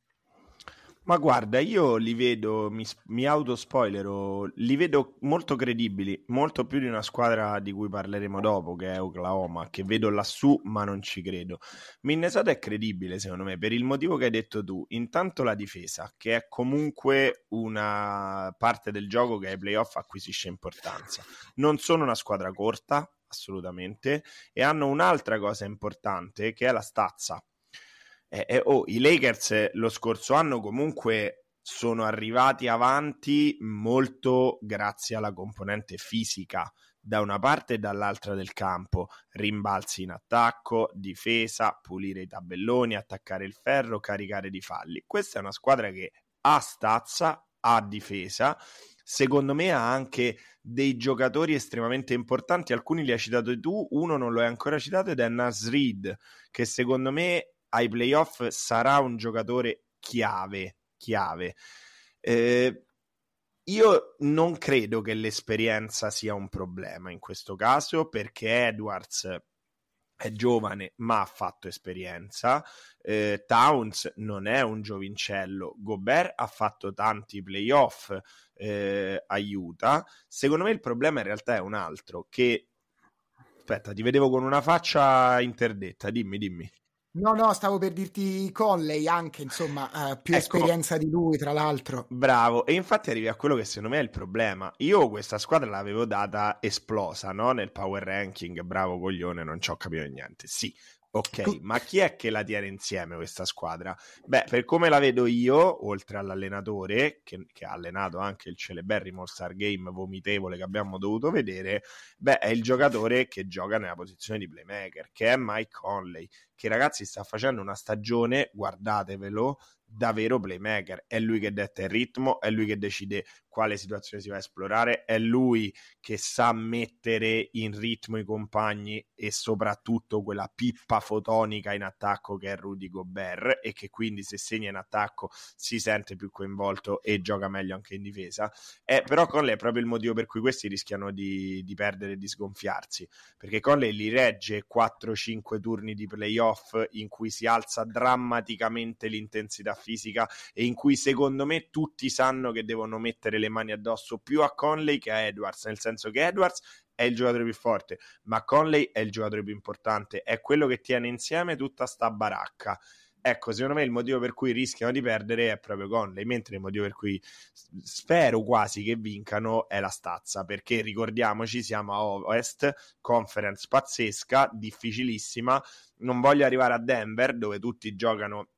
Ma guarda, io li vedo, mi, mi autospoilero, li vedo molto credibili, molto più di una squadra di cui parleremo dopo, che è Oklahoma, che vedo lassù ma non ci credo. Minnesota è credibile secondo me, per il motivo che hai detto tu. Intanto la difesa, che è comunque una parte del gioco che ai playoff acquisisce importanza. Non sono una squadra corta, assolutamente, e hanno un'altra cosa importante, che è la stazza eh, eh, oh, I Lakers lo scorso anno comunque sono arrivati avanti molto grazie alla componente fisica da una parte e dall'altra del campo, rimbalzi in attacco, difesa, pulire i tabelloni, attaccare il ferro, caricare di falli. Questa è una squadra che ha stazza, ha difesa, secondo me ha anche dei giocatori estremamente importanti, alcuni li hai citato tu, uno non lo hai ancora citato ed è Nasrid, che secondo me ai playoff sarà un giocatore chiave, chiave. Eh, io non credo che l'esperienza sia un problema in questo caso perché Edwards è giovane ma ha fatto esperienza. Eh, Towns non è un giovincello. Gobert ha fatto tanti playoff, eh, aiuta. Secondo me il problema in realtà è un altro. Che aspetta, ti vedevo con una faccia interdetta. Dimmi, dimmi. No, no, stavo per dirti Conley anche, insomma, uh, più ecco, esperienza di lui, tra l'altro. Bravo, e infatti arrivi a quello che secondo me è il problema. Io questa squadra l'avevo data esplosa, no? Nel power ranking, bravo coglione, non ci ho capito niente. Sì, Ok, ma chi è che la tiene insieme questa squadra? Beh, per come la vedo io, oltre all'allenatore, che, che ha allenato anche il celeberrimo Star Game vomitevole che abbiamo dovuto vedere, beh, è il giocatore che gioca nella posizione di playmaker, che è Mike Conley, che ragazzi sta facendo una stagione, guardatevelo, davvero playmaker. È lui che detta il ritmo, è lui che decide quale situazione si va a esplorare, è lui che sa mettere in ritmo i compagni e soprattutto quella pippa fotonica in attacco che è Rudy Gobert e che quindi se segna in attacco si sente più coinvolto e gioca meglio anche in difesa. Eh, però Conley è proprio il motivo per cui questi rischiano di, di perdere e di sgonfiarsi, perché Conley li regge 4-5 turni di playoff in cui si alza drammaticamente l'intensità fisica e in cui secondo me tutti sanno che devono mettere le mani addosso più a Conley che a Edwards, nel senso che Edwards è il giocatore più forte, ma Conley è il giocatore più importante, è quello che tiene insieme tutta sta baracca. Ecco, secondo me il motivo per cui rischiano di perdere è proprio Conley, mentre il motivo per cui spero quasi che vincano è la stazza, perché ricordiamoci siamo a Ovest, conference pazzesca, difficilissima, non voglio arrivare a Denver dove tutti giocano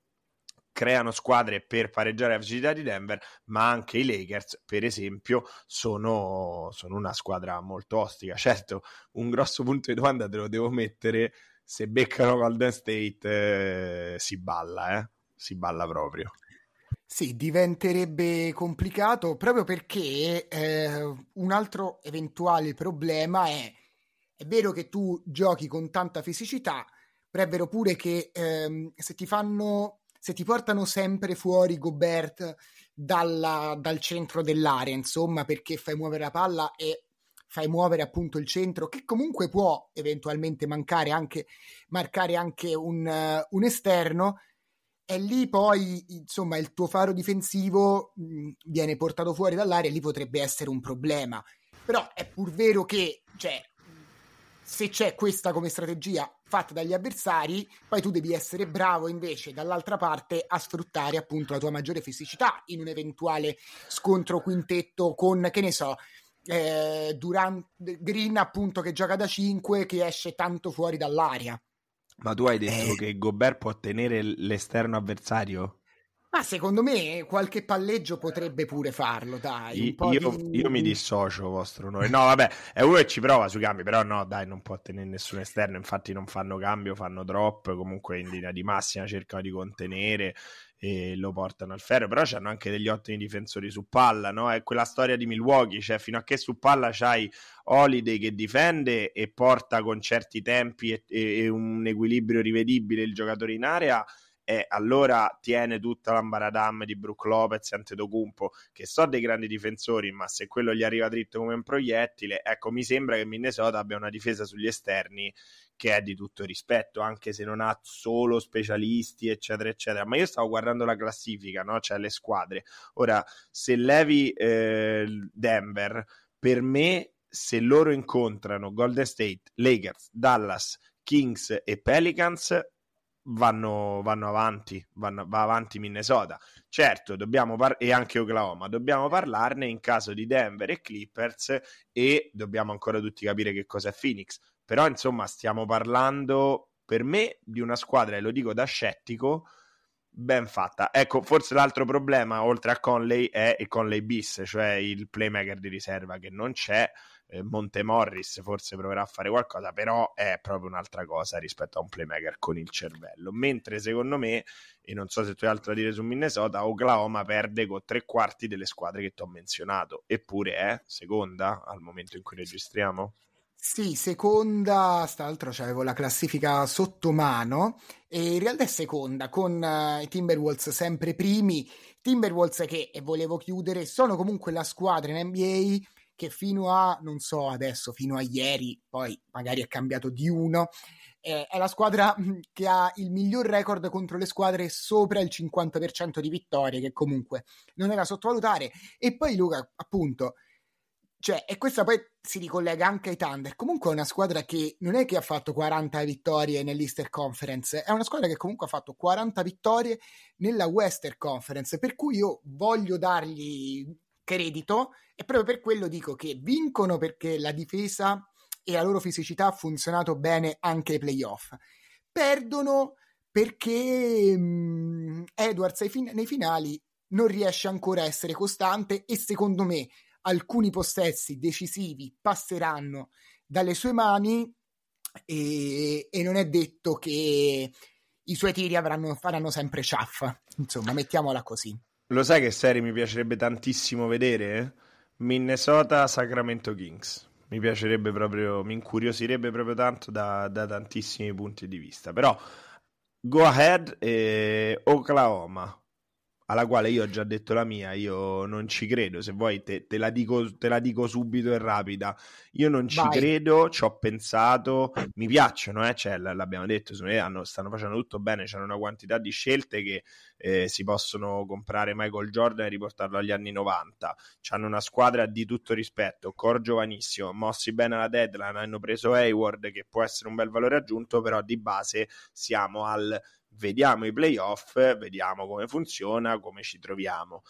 creano squadre per pareggiare la facilità di Denver, ma anche i Lakers, per esempio, sono, sono una squadra molto ostica. Certo, un grosso punto di domanda te lo devo mettere, se beccano Golden State eh, si balla, eh? si balla proprio. Sì, diventerebbe complicato proprio perché eh, un altro eventuale problema è, è vero che tu giochi con tanta fisicità, però è vero pure che ehm, se ti fanno se ti portano sempre fuori Gobert dalla, dal centro dell'area, insomma, perché fai muovere la palla e fai muovere appunto il centro, che comunque può eventualmente mancare anche, marcare anche un, uh, un esterno, e lì poi insomma il tuo faro difensivo mh, viene portato fuori dall'area lì potrebbe essere un problema. Però è pur vero che, cioè, se c'è questa come strategia fatta dagli avversari, poi tu devi essere bravo invece dall'altra parte a sfruttare appunto la tua maggiore fisicità in un eventuale scontro quintetto con, che ne so, eh, Durant, Green appunto che gioca da 5 che esce tanto fuori dall'aria. Ma tu hai detto eh. che Gobert può tenere l'esterno avversario? Ma secondo me qualche palleggio potrebbe pure farlo, dai. Io, di... io, mi dissocio vostro onore. No, vabbè, è uno che ci prova sui cambi, però no, dai, non può tenere nessun esterno. Infatti non fanno cambio, fanno drop, comunque in linea di massima cercano di contenere e lo portano al ferro. Però hanno anche degli ottimi difensori su palla, no? È quella storia di Milwaukee, cioè fino a che su palla c'hai Holiday che difende e porta con certi tempi e, e, e un equilibrio rivedibile il giocatore in area e allora tiene tutta l'ambaradam di Brook Lopez e Antetokounmpo, che so dei grandi difensori, ma se quello gli arriva dritto come un proiettile, ecco, mi sembra che Minnesota abbia una difesa sugli esterni che è di tutto rispetto, anche se non ha solo specialisti, eccetera, eccetera. Ma io stavo guardando la classifica, no? Cioè le squadre. Ora, se levi eh, Denver, per me, se loro incontrano Golden State, Lakers, Dallas, Kings e Pelicans, vanno, vanno avanti, vanno, va avanti Minnesota. Certo, dobbiamo par- e anche Oklahoma, dobbiamo parlarne in caso di Denver e Clippers e dobbiamo ancora tutti capire che cosa è Phoenix però insomma stiamo parlando per me di una squadra, e lo dico da scettico, ben fatta. Ecco, forse l'altro problema, oltre a Conley, è il Conley bis, cioè il playmaker di riserva che non c'è. Eh, Monte Morris forse proverà a fare qualcosa, però è proprio un'altra cosa rispetto a un playmaker con il cervello. Mentre secondo me, e non so se tu hai altro da dire su Minnesota, Oklahoma perde con tre quarti delle squadre che ti ho menzionato, eppure è seconda al momento in cui registriamo. Sì, seconda, st'altro c'avevo la classifica sotto mano e in realtà è seconda con uh, i Timberwolves sempre primi. Timberwolves che, e volevo chiudere, sono comunque la squadra in NBA che fino a, non so adesso, fino a ieri, poi magari è cambiato di uno, è la squadra mm, che ha il miglior record contro le squadre sopra il 50% di vittorie, che comunque non è da sottovalutare. E poi Luca, appunto, cioè, e questa poi si ricollega anche ai Thunder. Comunque è una squadra che non è che ha fatto 40 vittorie nell'Easter Conference, è una squadra che comunque ha fatto 40 vittorie nella Western Conference, per cui io voglio dargli credito e proprio per quello dico che vincono perché la difesa e la loro fisicità ha funzionato bene anche ai playoff. Perdono perché mh, Edwards nei finali non riesce ancora a essere costante e secondo me alcuni possessi decisivi passeranno dalle sue mani e, e non è detto che i suoi tiri avranno, faranno sempre ciaffa. Insomma, mettiamola così. Lo sai che serie mi piacerebbe tantissimo vedere? Minnesota Sacramento Kings. Mi piacerebbe proprio, mi incuriosirebbe proprio tanto da, da tantissimi punti di vista. Però go ahead e Oklahoma alla quale io ho già detto la mia, io non ci credo, se vuoi te, te, la, dico, te la, dico, subito e rapida, io non ci Vai. credo, ci ho pensato, mi piacciono, eh? cioè, l'abbiamo detto, hanno, stanno facendo tutto bene, c'è una quantità di scelte che eh, si possono comprare Michael Jordan e riportarlo agli anni 90, hanno una squadra di tutto rispetto, core giovanissimo, mossi bene alla deadline, hanno preso Hayward che può essere un bel valore aggiunto, però di base siamo al vediamo i playoff, vediamo come funziona, come ci troviamo.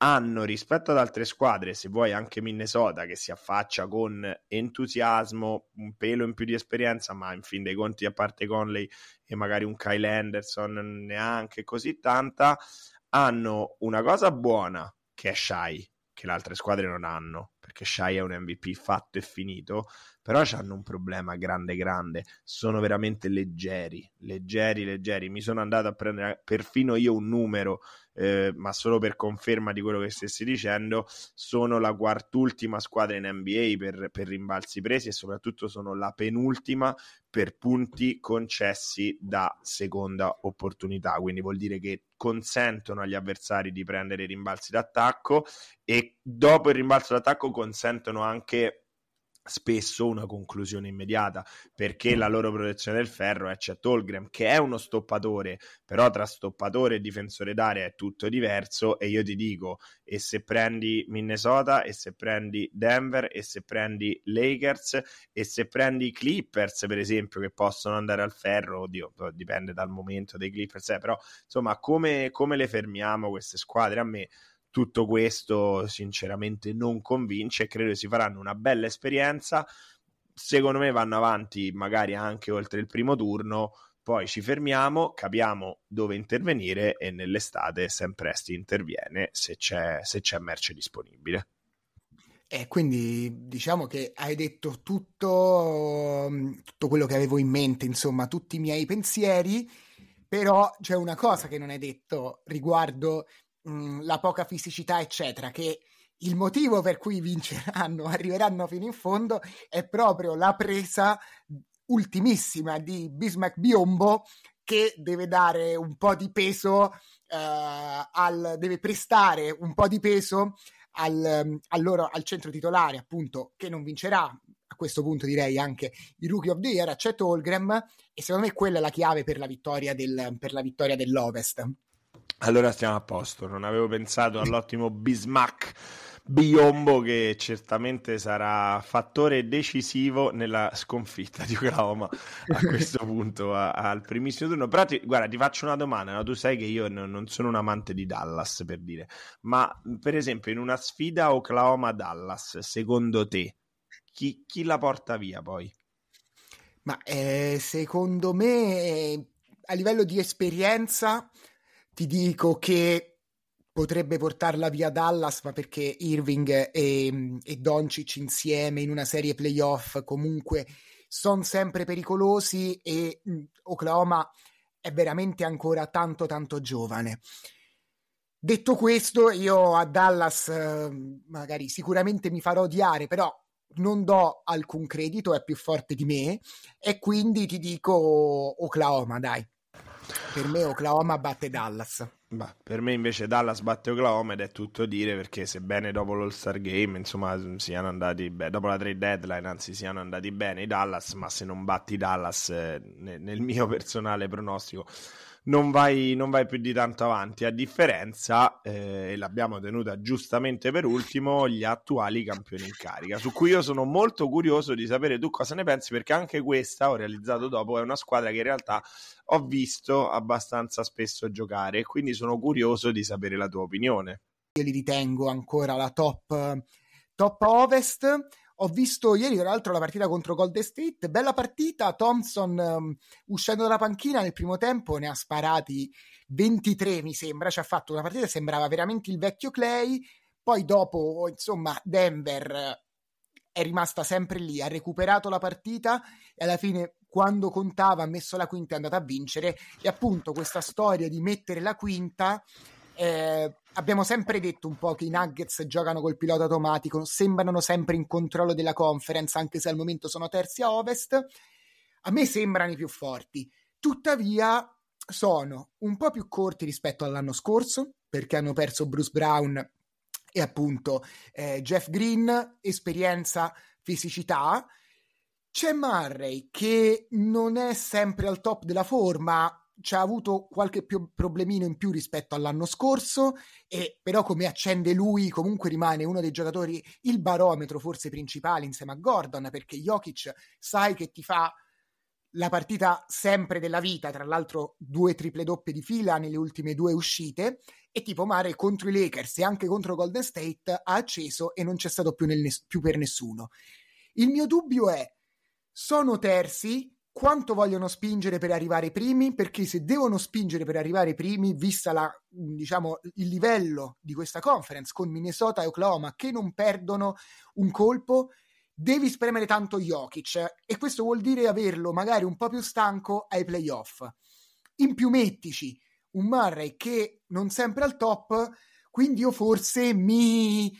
Hanno rispetto ad altre squadre, se vuoi anche Minnesota, che si affaccia con entusiasmo, un pelo in più di esperienza, ma in fin dei conti, a parte Conley e magari un Kyle Anderson, neanche così tanta, hanno una cosa buona che è Shai, che le altre squadre non hanno, perché Shai è un MVP fatto e finito, però hanno un problema grande grande, sono veramente leggeri, leggeri, leggeri. Mi sono andato a prendere perfino io un numero, eh, ma solo per conferma di quello che stessi dicendo, sono la quartultima squadra in NBA per, per rimbalzi presi e soprattutto sono la penultima per punti concessi da seconda opportunità, quindi vuol dire che consentono agli avversari di prendere rimbalzi d'attacco e dopo il rimbalzo d'attacco consentono anche spesso una conclusione immediata perché la loro protezione del ferro è Chet Holgram che è uno stoppatore però tra stoppatore e difensore d'area è tutto diverso e io ti dico e se prendi Minnesota e se prendi Denver e se prendi Lakers e se prendi Clippers per esempio che possono andare al ferro oddio dipende dal momento dei Clippers eh, però insomma come, come le fermiamo queste squadre? A me tutto questo sinceramente non convince e credo si faranno una bella esperienza. Secondo me vanno avanti magari anche oltre il primo turno, poi ci fermiamo, capiamo dove intervenire e nell'estate sempre Presti interviene se c'è, se c'è merce disponibile. E quindi diciamo che hai detto tutto, tutto quello che avevo in mente, insomma, tutti i miei pensieri, però c'è una cosa che non hai detto riguardo mh, la poca fisicità, eccetera, che il motivo per cui vinceranno, arriveranno fino in fondo, è proprio la presa ultimissima di Bismack Biombo che deve dare un po' di peso eh, al, deve prestare un po' di peso al, al, loro, al centro titolare, appunto, che non vincerà a questo punto direi anche il Rookie of the Year, accetto Holgram e secondo me quella è la chiave per la vittoria, del, per la vittoria dell'Ovest. Allora stiamo a posto, non avevo pensato all'ottimo Bismack Biombo che certamente sarà fattore decisivo nella sconfitta di Oklahoma a questo punto a, al primissimo turno. Però ti, guarda, ti faccio una domanda, no? tu sai che io non, non, sono un amante di Dallas per dire, ma per esempio in una sfida Oklahoma-Dallas, secondo te chi, chi la porta via poi? Ma eh, secondo me a livello di esperienza ti dico che potrebbe portarla via Dallas, ma perché Irving e, e Doncic insieme in una serie playoff comunque sono sempre pericolosi e mh, Oklahoma è veramente ancora tanto tanto giovane. Detto questo, io a Dallas eh, magari sicuramente mi farò odiare, però non do alcun credito, è più forte di me e quindi ti dico Oklahoma, dai. Per me Oklahoma batte Dallas. Bah, per me invece Dallas batte Oklahoma ed è tutto dire perché sebbene dopo l'All-Star Game insomma siano andati bene, dopo la trade deadline anzi siano andati bene i Dallas, ma se non batti Dallas eh, nel mio personale pronostico non vai, non vai, più di tanto avanti, a differenza, eh, e l'abbiamo tenuta giustamente per ultimo, gli attuali campioni in carica, su cui io sono molto curioso di sapere tu cosa ne pensi, perché anche questa, ho realizzato dopo, è una squadra che in realtà ho visto abbastanza spesso giocare, quindi sono curioso di sapere la tua opinione. Io li ritengo ancora la top, top ovest, ho visto ieri, tra l'altro, la partita contro Golden State. Bella partita. Thompson, um, uscendo dalla panchina nel primo tempo, ne ha sparati 23, mi sembra. Ci ha fatto una partita sembrava veramente il vecchio Clay. Poi, dopo, insomma, Denver è rimasta sempre lì, ha recuperato la partita e alla fine, quando contava, ha messo la quinta e è andata a vincere. E appunto, questa storia di mettere la quinta eh, abbiamo sempre detto un po' che i Nuggets giocano col pilota automatico, sembrano sempre in controllo della conference, anche se al momento sono terzi a ovest. A me sembrano i più forti. Tuttavia, sono un po' più corti rispetto all'anno scorso, perché hanno perso Bruce Brown e appunto eh, Jeff Green, esperienza, fisicità. C'è Murray che non è sempre al top della forma, ci ha avuto qualche più problemino in più rispetto all'anno scorso, e però come accende lui comunque rimane uno dei giocatori, il barometro forse principale insieme a Gordon, perché Jokic sai che ti fa la partita sempre della vita, tra l'altro due triple doppie di fila nelle ultime due uscite, e tipo Mare contro i Lakers e anche contro Golden State ha acceso e non c'è stato più, nel, più per nessuno. Il mio dubbio è, sono terzi, quanto vogliono spingere per arrivare primi, perché se devono spingere per arrivare primi, vista la, diciamo, il livello di questa conference con Minnesota e Oklahoma che non perdono un colpo, devi spremere tanto Jokic e questo vuol dire averlo magari un po' più stanco ai playoff. In più mettici un Murray che non sempre al top, quindi io forse mi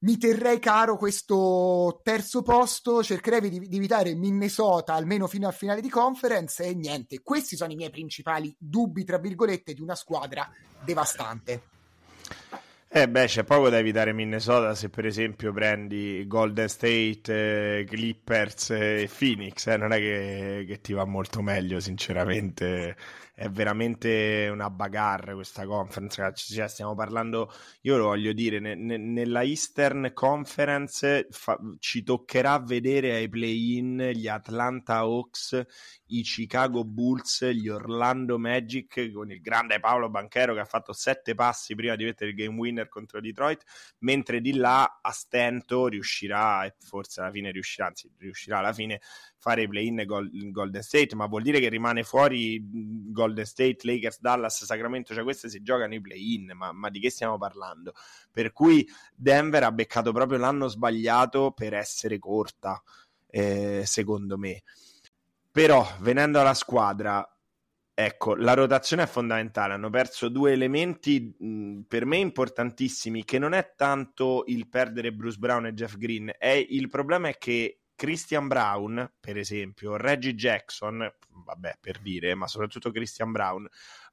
mi terrei caro questo terzo posto, cercherei di, di, evitare Minnesota almeno fino al finale di conference e niente, questi sono i miei principali dubbi, tra virgolette, di una squadra devastante. Eh beh, c'è poco da evitare Minnesota se per esempio prendi Golden State, eh, Clippers e Phoenix, eh, non è che, che, ti va molto meglio sinceramente è veramente una bagarre questa conference. Cioè, stiamo parlando, io lo voglio dire, ne, ne, nella Eastern Conference fa, ci toccherà vedere ai play-in gli Atlanta Hawks, i Chicago Bulls, gli Orlando Magic con il grande Paolo Banchero che ha fatto sette passi prima di mettere il game winner contro Detroit, mentre di là a stento riuscirà, e forse alla fine riuscirà, anzi riuscirà alla fine fare i play-in in Golden State, ma vuol dire che rimane fuori Golden State, Lakers, Dallas, Sacramento, cioè queste si giocano i play-in, ma, ma di che stiamo parlando? Per cui Denver ha beccato proprio l'anno sbagliato per essere corta, eh, secondo me. Però, venendo alla squadra, Ecco, la rotazione è fondamentale. Hanno perso due elementi mh, per me importantissimi, che non è tanto il perdere Bruce Brown e Jeff Green, è, il problema è che Christian Brown, per esempio, Reggie Jackson, vabbè, per dire, ma soprattutto Christian Brown,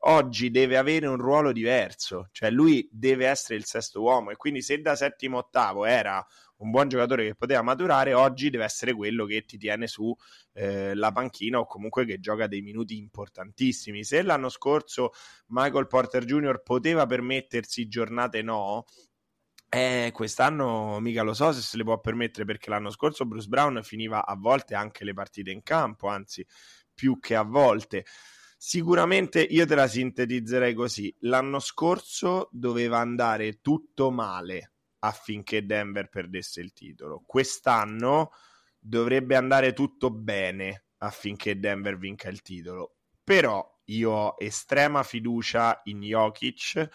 oggi deve avere un ruolo diverso, cioè lui deve essere il sesto uomo e quindi se da settimo ottavo era un buon giocatore che poteva maturare, oggi deve essere quello che ti tiene su eh, la panchina o comunque che gioca dei minuti importantissimi. Se l'anno scorso Michael Porter Jr. poteva permettersi giornate no, eh, quest'anno mica lo so se se le può permettere perché l'anno scorso Bruce Brown finiva a volte anche le partite in campo, anzi più che a volte. Sicuramente io te la sintetizzerei così. L'anno scorso doveva andare tutto male affinché Denver perdesse il titolo. Quest'anno dovrebbe andare tutto bene affinché Denver vinca il titolo. Però io ho estrema fiducia in Jokic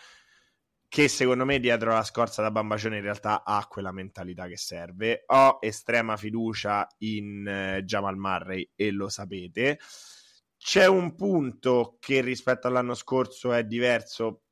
che secondo me dietro la scorza da Bambacione in realtà ha quella mentalità che serve. Ho estrema fiducia in uh, Jamal Murray e lo sapete. C'è un punto che rispetto all'anno scorso è diverso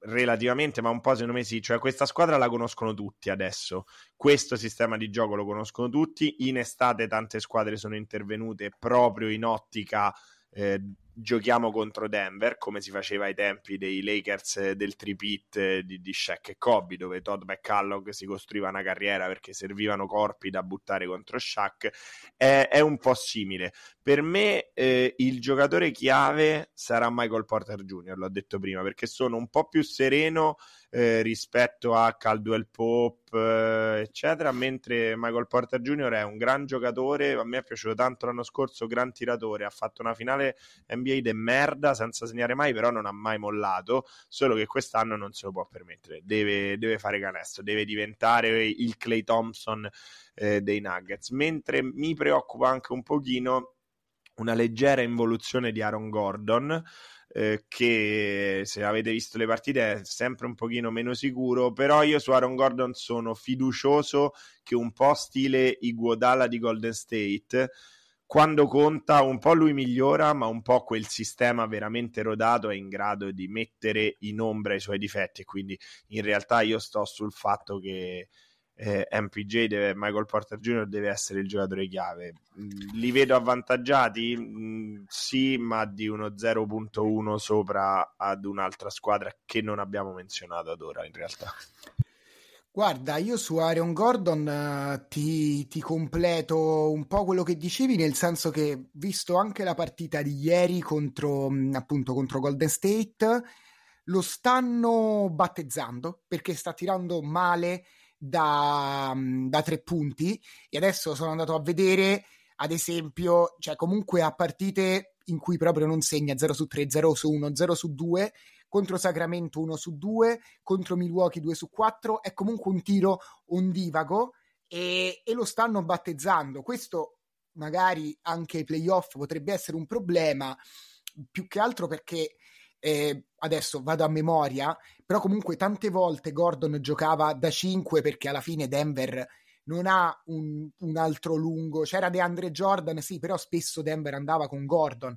relativamente, ma un po' secondo me sì, cioè questa squadra la conoscono tutti adesso, questo sistema di gioco lo conoscono tutti, in estate tante squadre sono intervenute proprio in ottica eh, giochiamo contro Denver, come si faceva ai tempi dei Lakers eh, del tripit eh, di, di Shaq e Kobe, dove Todd McCallog si costruiva una carriera perché servivano corpi da buttare contro Shaq, è, è un po' simile. Per me eh, il giocatore chiave sarà Michael Porter Jr., l'ho detto prima, perché sono un po' più sereno eh, rispetto a Caldwell Pope, eh, eccetera, mentre Michael Porter Jr. è un gran giocatore, a me è piaciuto tanto l'anno scorso, gran tiratore, ha fatto una finale NBA de merda senza segnare mai, però non ha mai mollato, solo che quest'anno non se lo può permettere, deve, deve fare canestro, deve diventare il Clay Thompson eh, dei Nuggets, mentre mi preoccupa anche un pochino una leggera involuzione di Aaron Gordon, eh, che se avete visto le partite è sempre un pochino meno sicuro, però io su Aaron Gordon sono fiducioso che un po' stile Iguodala di Golden State quando conta un po' lui migliora, ma un po' quel sistema veramente rodato è in grado di mettere in ombra i suoi difetti quindi in realtà io sto sul fatto che eh, MPJ deve, Michael Porter Jr. deve essere il giocatore chiave. Mm, li vedo avvantaggiati? Mm, sì, ma di uno 0.1 sopra ad un'altra squadra che non abbiamo menzionato ad ora in realtà. Guarda, io su Aaron Gordon uh, ti, ti, completo un po' quello che dicevi, nel senso che visto anche la partita di ieri contro, mm, appunto, contro Golden State, lo stanno battezzando perché sta tirando male da, mm, da tre punti e adesso sono andato a vedere ad esempio, cioè comunque a partite in cui proprio non segna 0 su 3, 0 su 1, 0 su 2, contro Sacramento 1 su 2, contro Milwaukee 2 su 4, è comunque un tiro ondivago e, e lo stanno battezzando. Questo magari anche ai playoff potrebbe essere un problema, più che altro perché eh, adesso vado a memoria, però comunque tante volte Gordon giocava da 5 perché alla fine Denver non ha un, un altro lungo, c'era DeAndre Jordan, sì, però spesso Denver andava con Gordon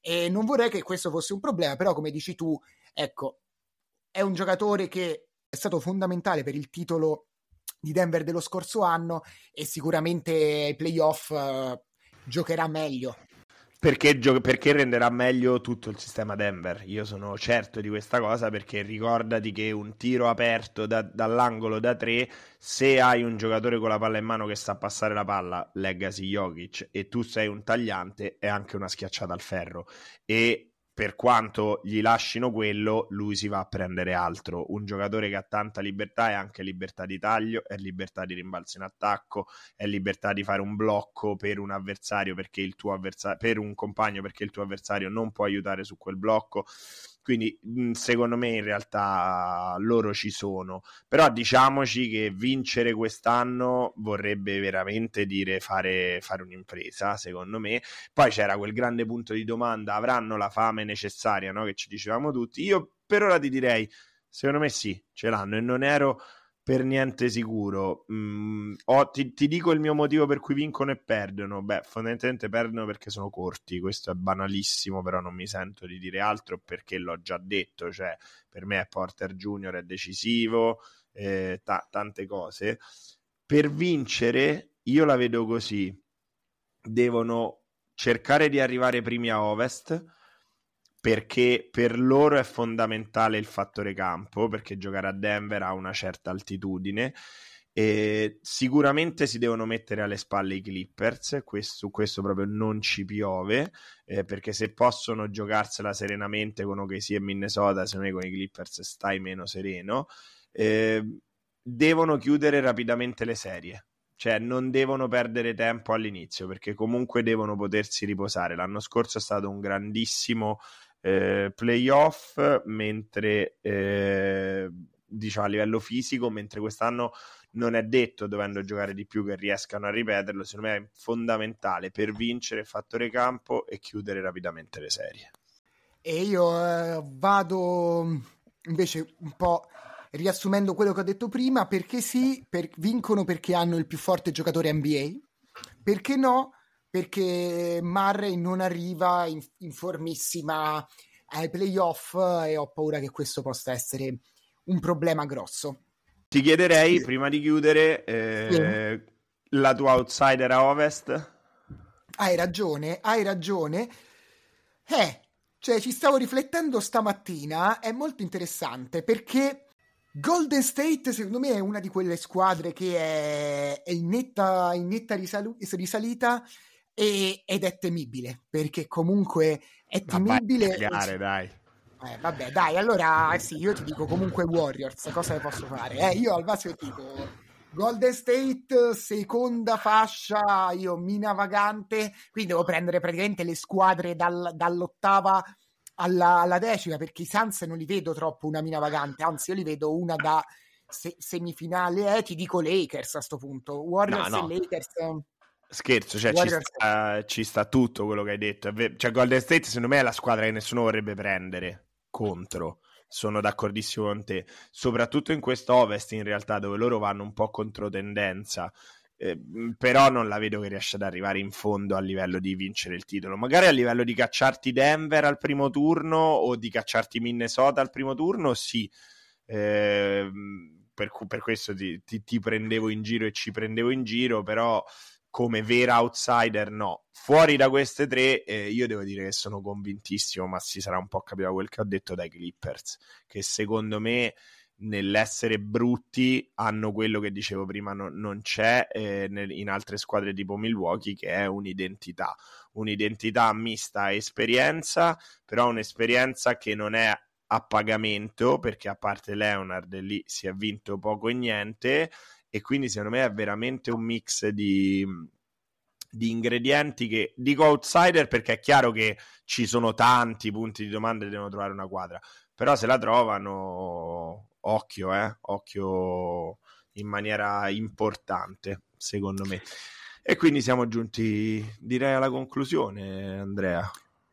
e non vorrei che questo fosse un problema, però come dici tu, ecco, è un giocatore che è stato fondamentale per il titolo di Denver dello scorso anno e sicuramente ai playoff uh, giocherà meglio. Perché, gio- perché, renderà meglio tutto il sistema Denver. Io sono certo di questa cosa perché ricordati che un tiro aperto da- dall'angolo da tre, se hai un giocatore con la palla in mano che sa passare la palla, legacy Jokic, e tu sei un tagliante, è anche una schiacciata al ferro. E per quanto gli lasciano quello, lui si va a prendere altro. Un giocatore che ha tanta libertà è anche libertà di taglio, è libertà di rimbalzo in attacco, è libertà di fare un blocco per un avversario perché il tuo avversario, per un compagno perché il tuo avversario non può aiutare su quel blocco. Quindi secondo me in realtà loro ci sono, però diciamoci che vincere quest'anno vorrebbe veramente dire fare, fare un'impresa, secondo me. Poi c'era quel grande punto di domanda, avranno la fame necessaria, no? che ci dicevamo tutti. Io per ora ti direi, secondo me sì, ce l'hanno e non ero per niente sicuro. Mm, oh, ti, ti, dico il mio motivo per cui vincono e perdono. Beh, fondamentalmente perdono perché sono corti. Questo è banalissimo, però non mi sento di dire altro perché l'ho già detto. Cioè, per me Porter Junior, è decisivo, eh, t- tante cose. Per vincere, io la vedo così. devono cercare di arrivare primi a ovest perché per loro è fondamentale il fattore campo, perché giocare a Denver ha una certa altitudine. E sicuramente si devono mettere alle spalle i Clippers, questo, su questo proprio non ci piove, eh, perché se possono giocarsela serenamente con OKC e Minnesota, se non con i Clippers stai meno sereno, eh, devono chiudere rapidamente le serie cioè non devono perdere tempo all'inizio perché comunque devono potersi riposare. L'anno scorso è stato un grandissimo eh, playoff, mentre eh, diciamo a livello fisico, mentre quest'anno non è detto, dovendo giocare di più, che riescano a ripeterlo. Secondo me è fondamentale per vincere il fattore campo e chiudere rapidamente le serie. E io eh, vado invece un po' riassumendo quello che ho detto prima, perché sì, per, vincono perché hanno il più forte giocatore NBA, perché no? Perché Murray non arriva in, in formissima ai playoff e ho paura che questo possa essere un problema grosso. Ti chiederei, sì. prima di chiudere, eh, sì. la tua outsider a ovest? Hai ragione, hai ragione. Eh, cioè ci stavo riflettendo stamattina, è molto interessante perché Golden State, secondo me, è una di quelle squadre che è, è in netta, in netta risalu- risalita e, ed è temibile perché comunque è temibile. Spiegare, dai. Eh, vabbè, dai, allora sì, io ti dico comunque Warriors, cosa ne posso fare? Eh, io al Vasio dico Golden State, seconda fascia, io mina vagante, quindi devo prendere praticamente le squadre dal, dall'ottava alla, alla, decima perché i Suns non li vedo troppo una mina vagante, anzi io li vedo una da se- semifinale, eh, ti dico Lakers a questo punto, Warriors no, no. e Lakers. Scherzo, cioè ci sta, ci sta, tutto quello che hai detto. Cioè, Golden State, secondo me, è la squadra che nessuno vorrebbe prendere contro. Sono d'accordissimo con te, soprattutto in questo Ovest, in realtà, dove loro vanno un po' contro tendenza. Eh, però non la vedo che riesce ad arrivare in fondo a livello di vincere il titolo. Magari a livello di cacciarti Denver al primo turno o di cacciarti Minnesota al primo turno, sì. Eh, per, per, questo ti, ti, ti, prendevo in giro e ci prendevo in giro, però come vera outsider no. Fuori da queste tre, eh, io devo dire che sono convintissimo, ma si sarà un po' capito quel che ho detto dai Clippers, che secondo me nell'essere brutti hanno quello che dicevo prima no, non c'è eh, nel, in altre squadre tipo Milwaukee che è un'identità un'identità mista a esperienza però un'esperienza che non è a pagamento perché a parte Leonard lì si è vinto poco e niente e quindi secondo me è veramente un mix di, di ingredienti che dico outsider perché è chiaro che ci sono tanti punti di domanda e devono trovare una quadra però se la trovano occhio, eh, occhio in maniera importante, secondo me. E quindi siamo giunti, direi, alla conclusione, Andrea.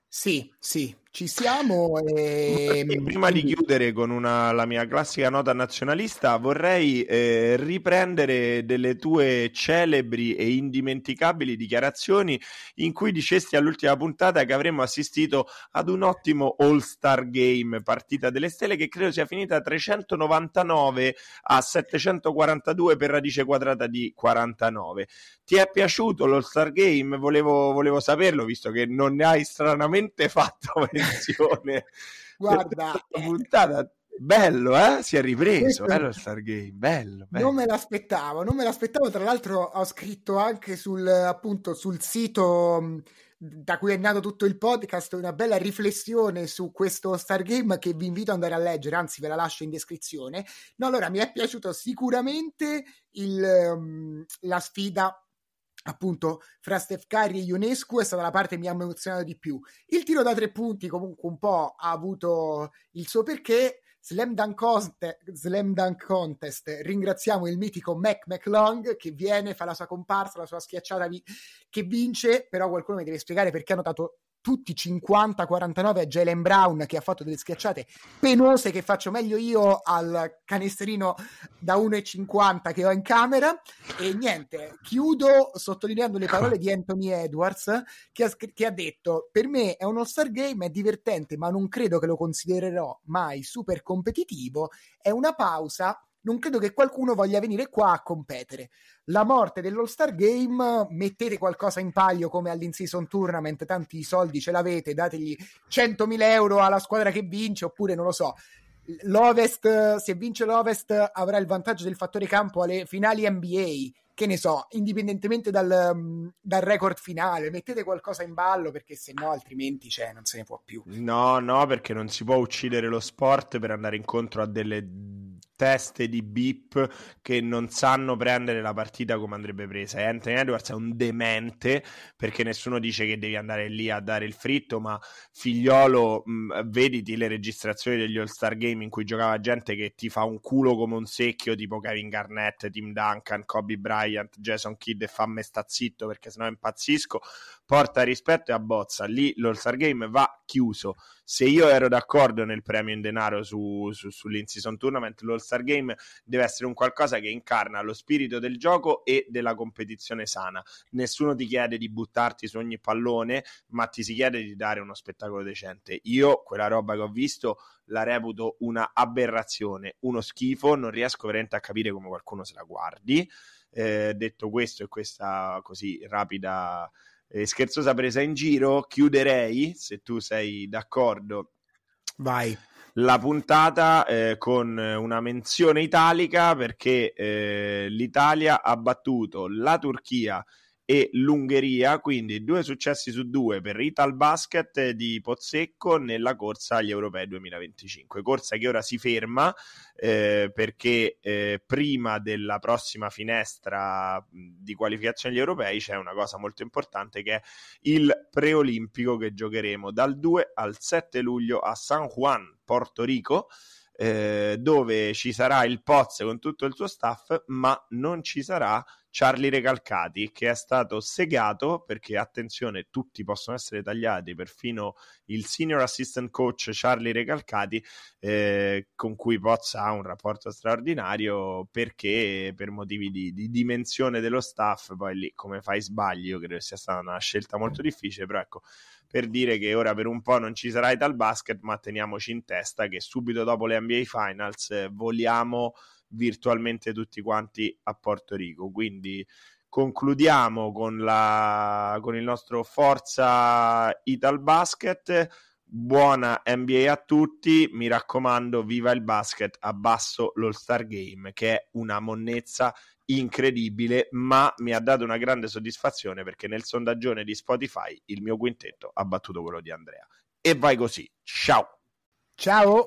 Sì, sì, ci siamo. E... Prima di chiudere con una, la mia classica nota nazionalista, vorrei eh, riprendere delle tue celebri e indimenticabili dichiarazioni in cui dicesti all'ultima puntata che avremmo assistito ad un ottimo All-Star Game, partita delle stelle, che credo sia finita 399 a 742 per radice quadrata di 49. Ti è piaciuto l'All-Star Game? Volevo, volevo saperlo, visto che non ne hai stranamente fatto menzione. Guarda, puntata bello, eh? Si è ripreso, bello Star Game, bello, bello, Non me l'aspettavo, non me l'aspettavo. Tra l'altro ho scritto anche sul, appunto, sul sito da cui è nato tutto il podcast una bella riflessione su questo Star Game che vi invito ad andare a leggere, anzi ve la lascio in descrizione. No, allora mi è piaciuto sicuramente il, la sfida appunto fra Steph Curry e Ionescu è stata la parte che mi ha emozionato di più. Il tiro da tre punti comunque un po' ha avuto il suo perché. Slam Dunk, Contest, Slam Dunk Contest, ringraziamo il mitico Mac McLong che viene, fa la sua comparsa, la sua schiacciata vi- che vince, però qualcuno mi deve spiegare perché hanno dato tutti 50-49 a Jalen Brown che ha fatto delle schiacciate penose che faccio meglio io al canestrino da 1,50 che ho in camera. E niente, chiudo sottolineando le parole di Anthony Edwards che ha, che ha detto per me è un all-star game, è divertente ma non credo che lo considererò mai super competitivo, è una pausa non credo che qualcuno voglia venire qua a competere. La morte dell'All-Star Game, mettete qualcosa in palio come all'in-season tournament, tanti soldi ce l'avete, dategli 100.000 euro alla squadra che vince, oppure non lo so, l'Ovest, se vince l'Ovest avrà il vantaggio del fattore campo alle finali NBA che ne so, indipendentemente dal, mm, dal, record finale, mettete qualcosa in ballo perché se no altrimenti cioè, non se ne può più. No, no, perché non si può uccidere lo sport per andare incontro a delle teste di beep che non sanno prendere la partita come andrebbe presa. Anthony Edwards è un demente perché nessuno dice che devi andare lì a dare il fritto, ma figliolo, mh, vediti le registrazioni degli All-Star Game in cui giocava gente che ti fa un culo come un secchio, tipo Kevin Garnett, Tim Duncan, Kobe Bryant, Jason Kidd e fammi sta zitto perché sennò impazzisco. Porta rispetto e abbozza. Lì l'All-Star Game va chiuso se io ero d'accordo nel premio in denaro su, su, sull'in-season tournament, l'All-Star Game deve essere un qualcosa che incarna lo spirito del gioco e della competizione sana. Nessuno ti chiede di buttarti su ogni pallone, ma ti si chiede di dare uno spettacolo decente. Io quella roba che ho visto la reputo una aberrazione, uno schifo, non riesco veramente a capire come qualcuno se la guardi. Eh, detto questo e questa così rapida eh, scherzosa presa in giro, chiuderei, se tu sei d'accordo, Vai. la puntata eh, con una menzione italica perché eh, l'Italia ha battuto la Turchia e l'Ungheria, quindi due successi su due per Ital Basket di Pozzecco nella corsa agli Europei 2025. Corsa che ora si ferma eh, perché eh, prima della prossima finestra di qualificazione agli Europei c'è una cosa molto importante che è il preolimpico che giocheremo dal 2 al 7 luglio a San Juan, Porto Rico. Eh, dove ci sarà il Poz con tutto il suo staff, ma non ci sarà Charlie Recalcati che è stato segato perché attenzione tutti possono essere tagliati perfino il senior assistant coach Charlie Recalcati eh, con cui Pozza ha un rapporto straordinario perché per motivi di, di, dimensione dello staff poi lì come fai sbagli io credo sia stata una scelta molto difficile però ecco per dire che ora per un po' non ci sarà dal basket ma teniamoci in testa che subito dopo le NBA Finals eh, voliamo virtualmente tutti quanti a Porto Rico. Quindi concludiamo con, la, con il nostro Forza Ital Basket. Buona NBA a tutti, mi raccomando, viva il basket, abbasso l'All Star Game, che è una monnezza incredibile, ma mi ha dato una grande soddisfazione perché nel sondaggione di Spotify il mio quintetto ha battuto quello di Andrea. E vai così, ciao! Ciao!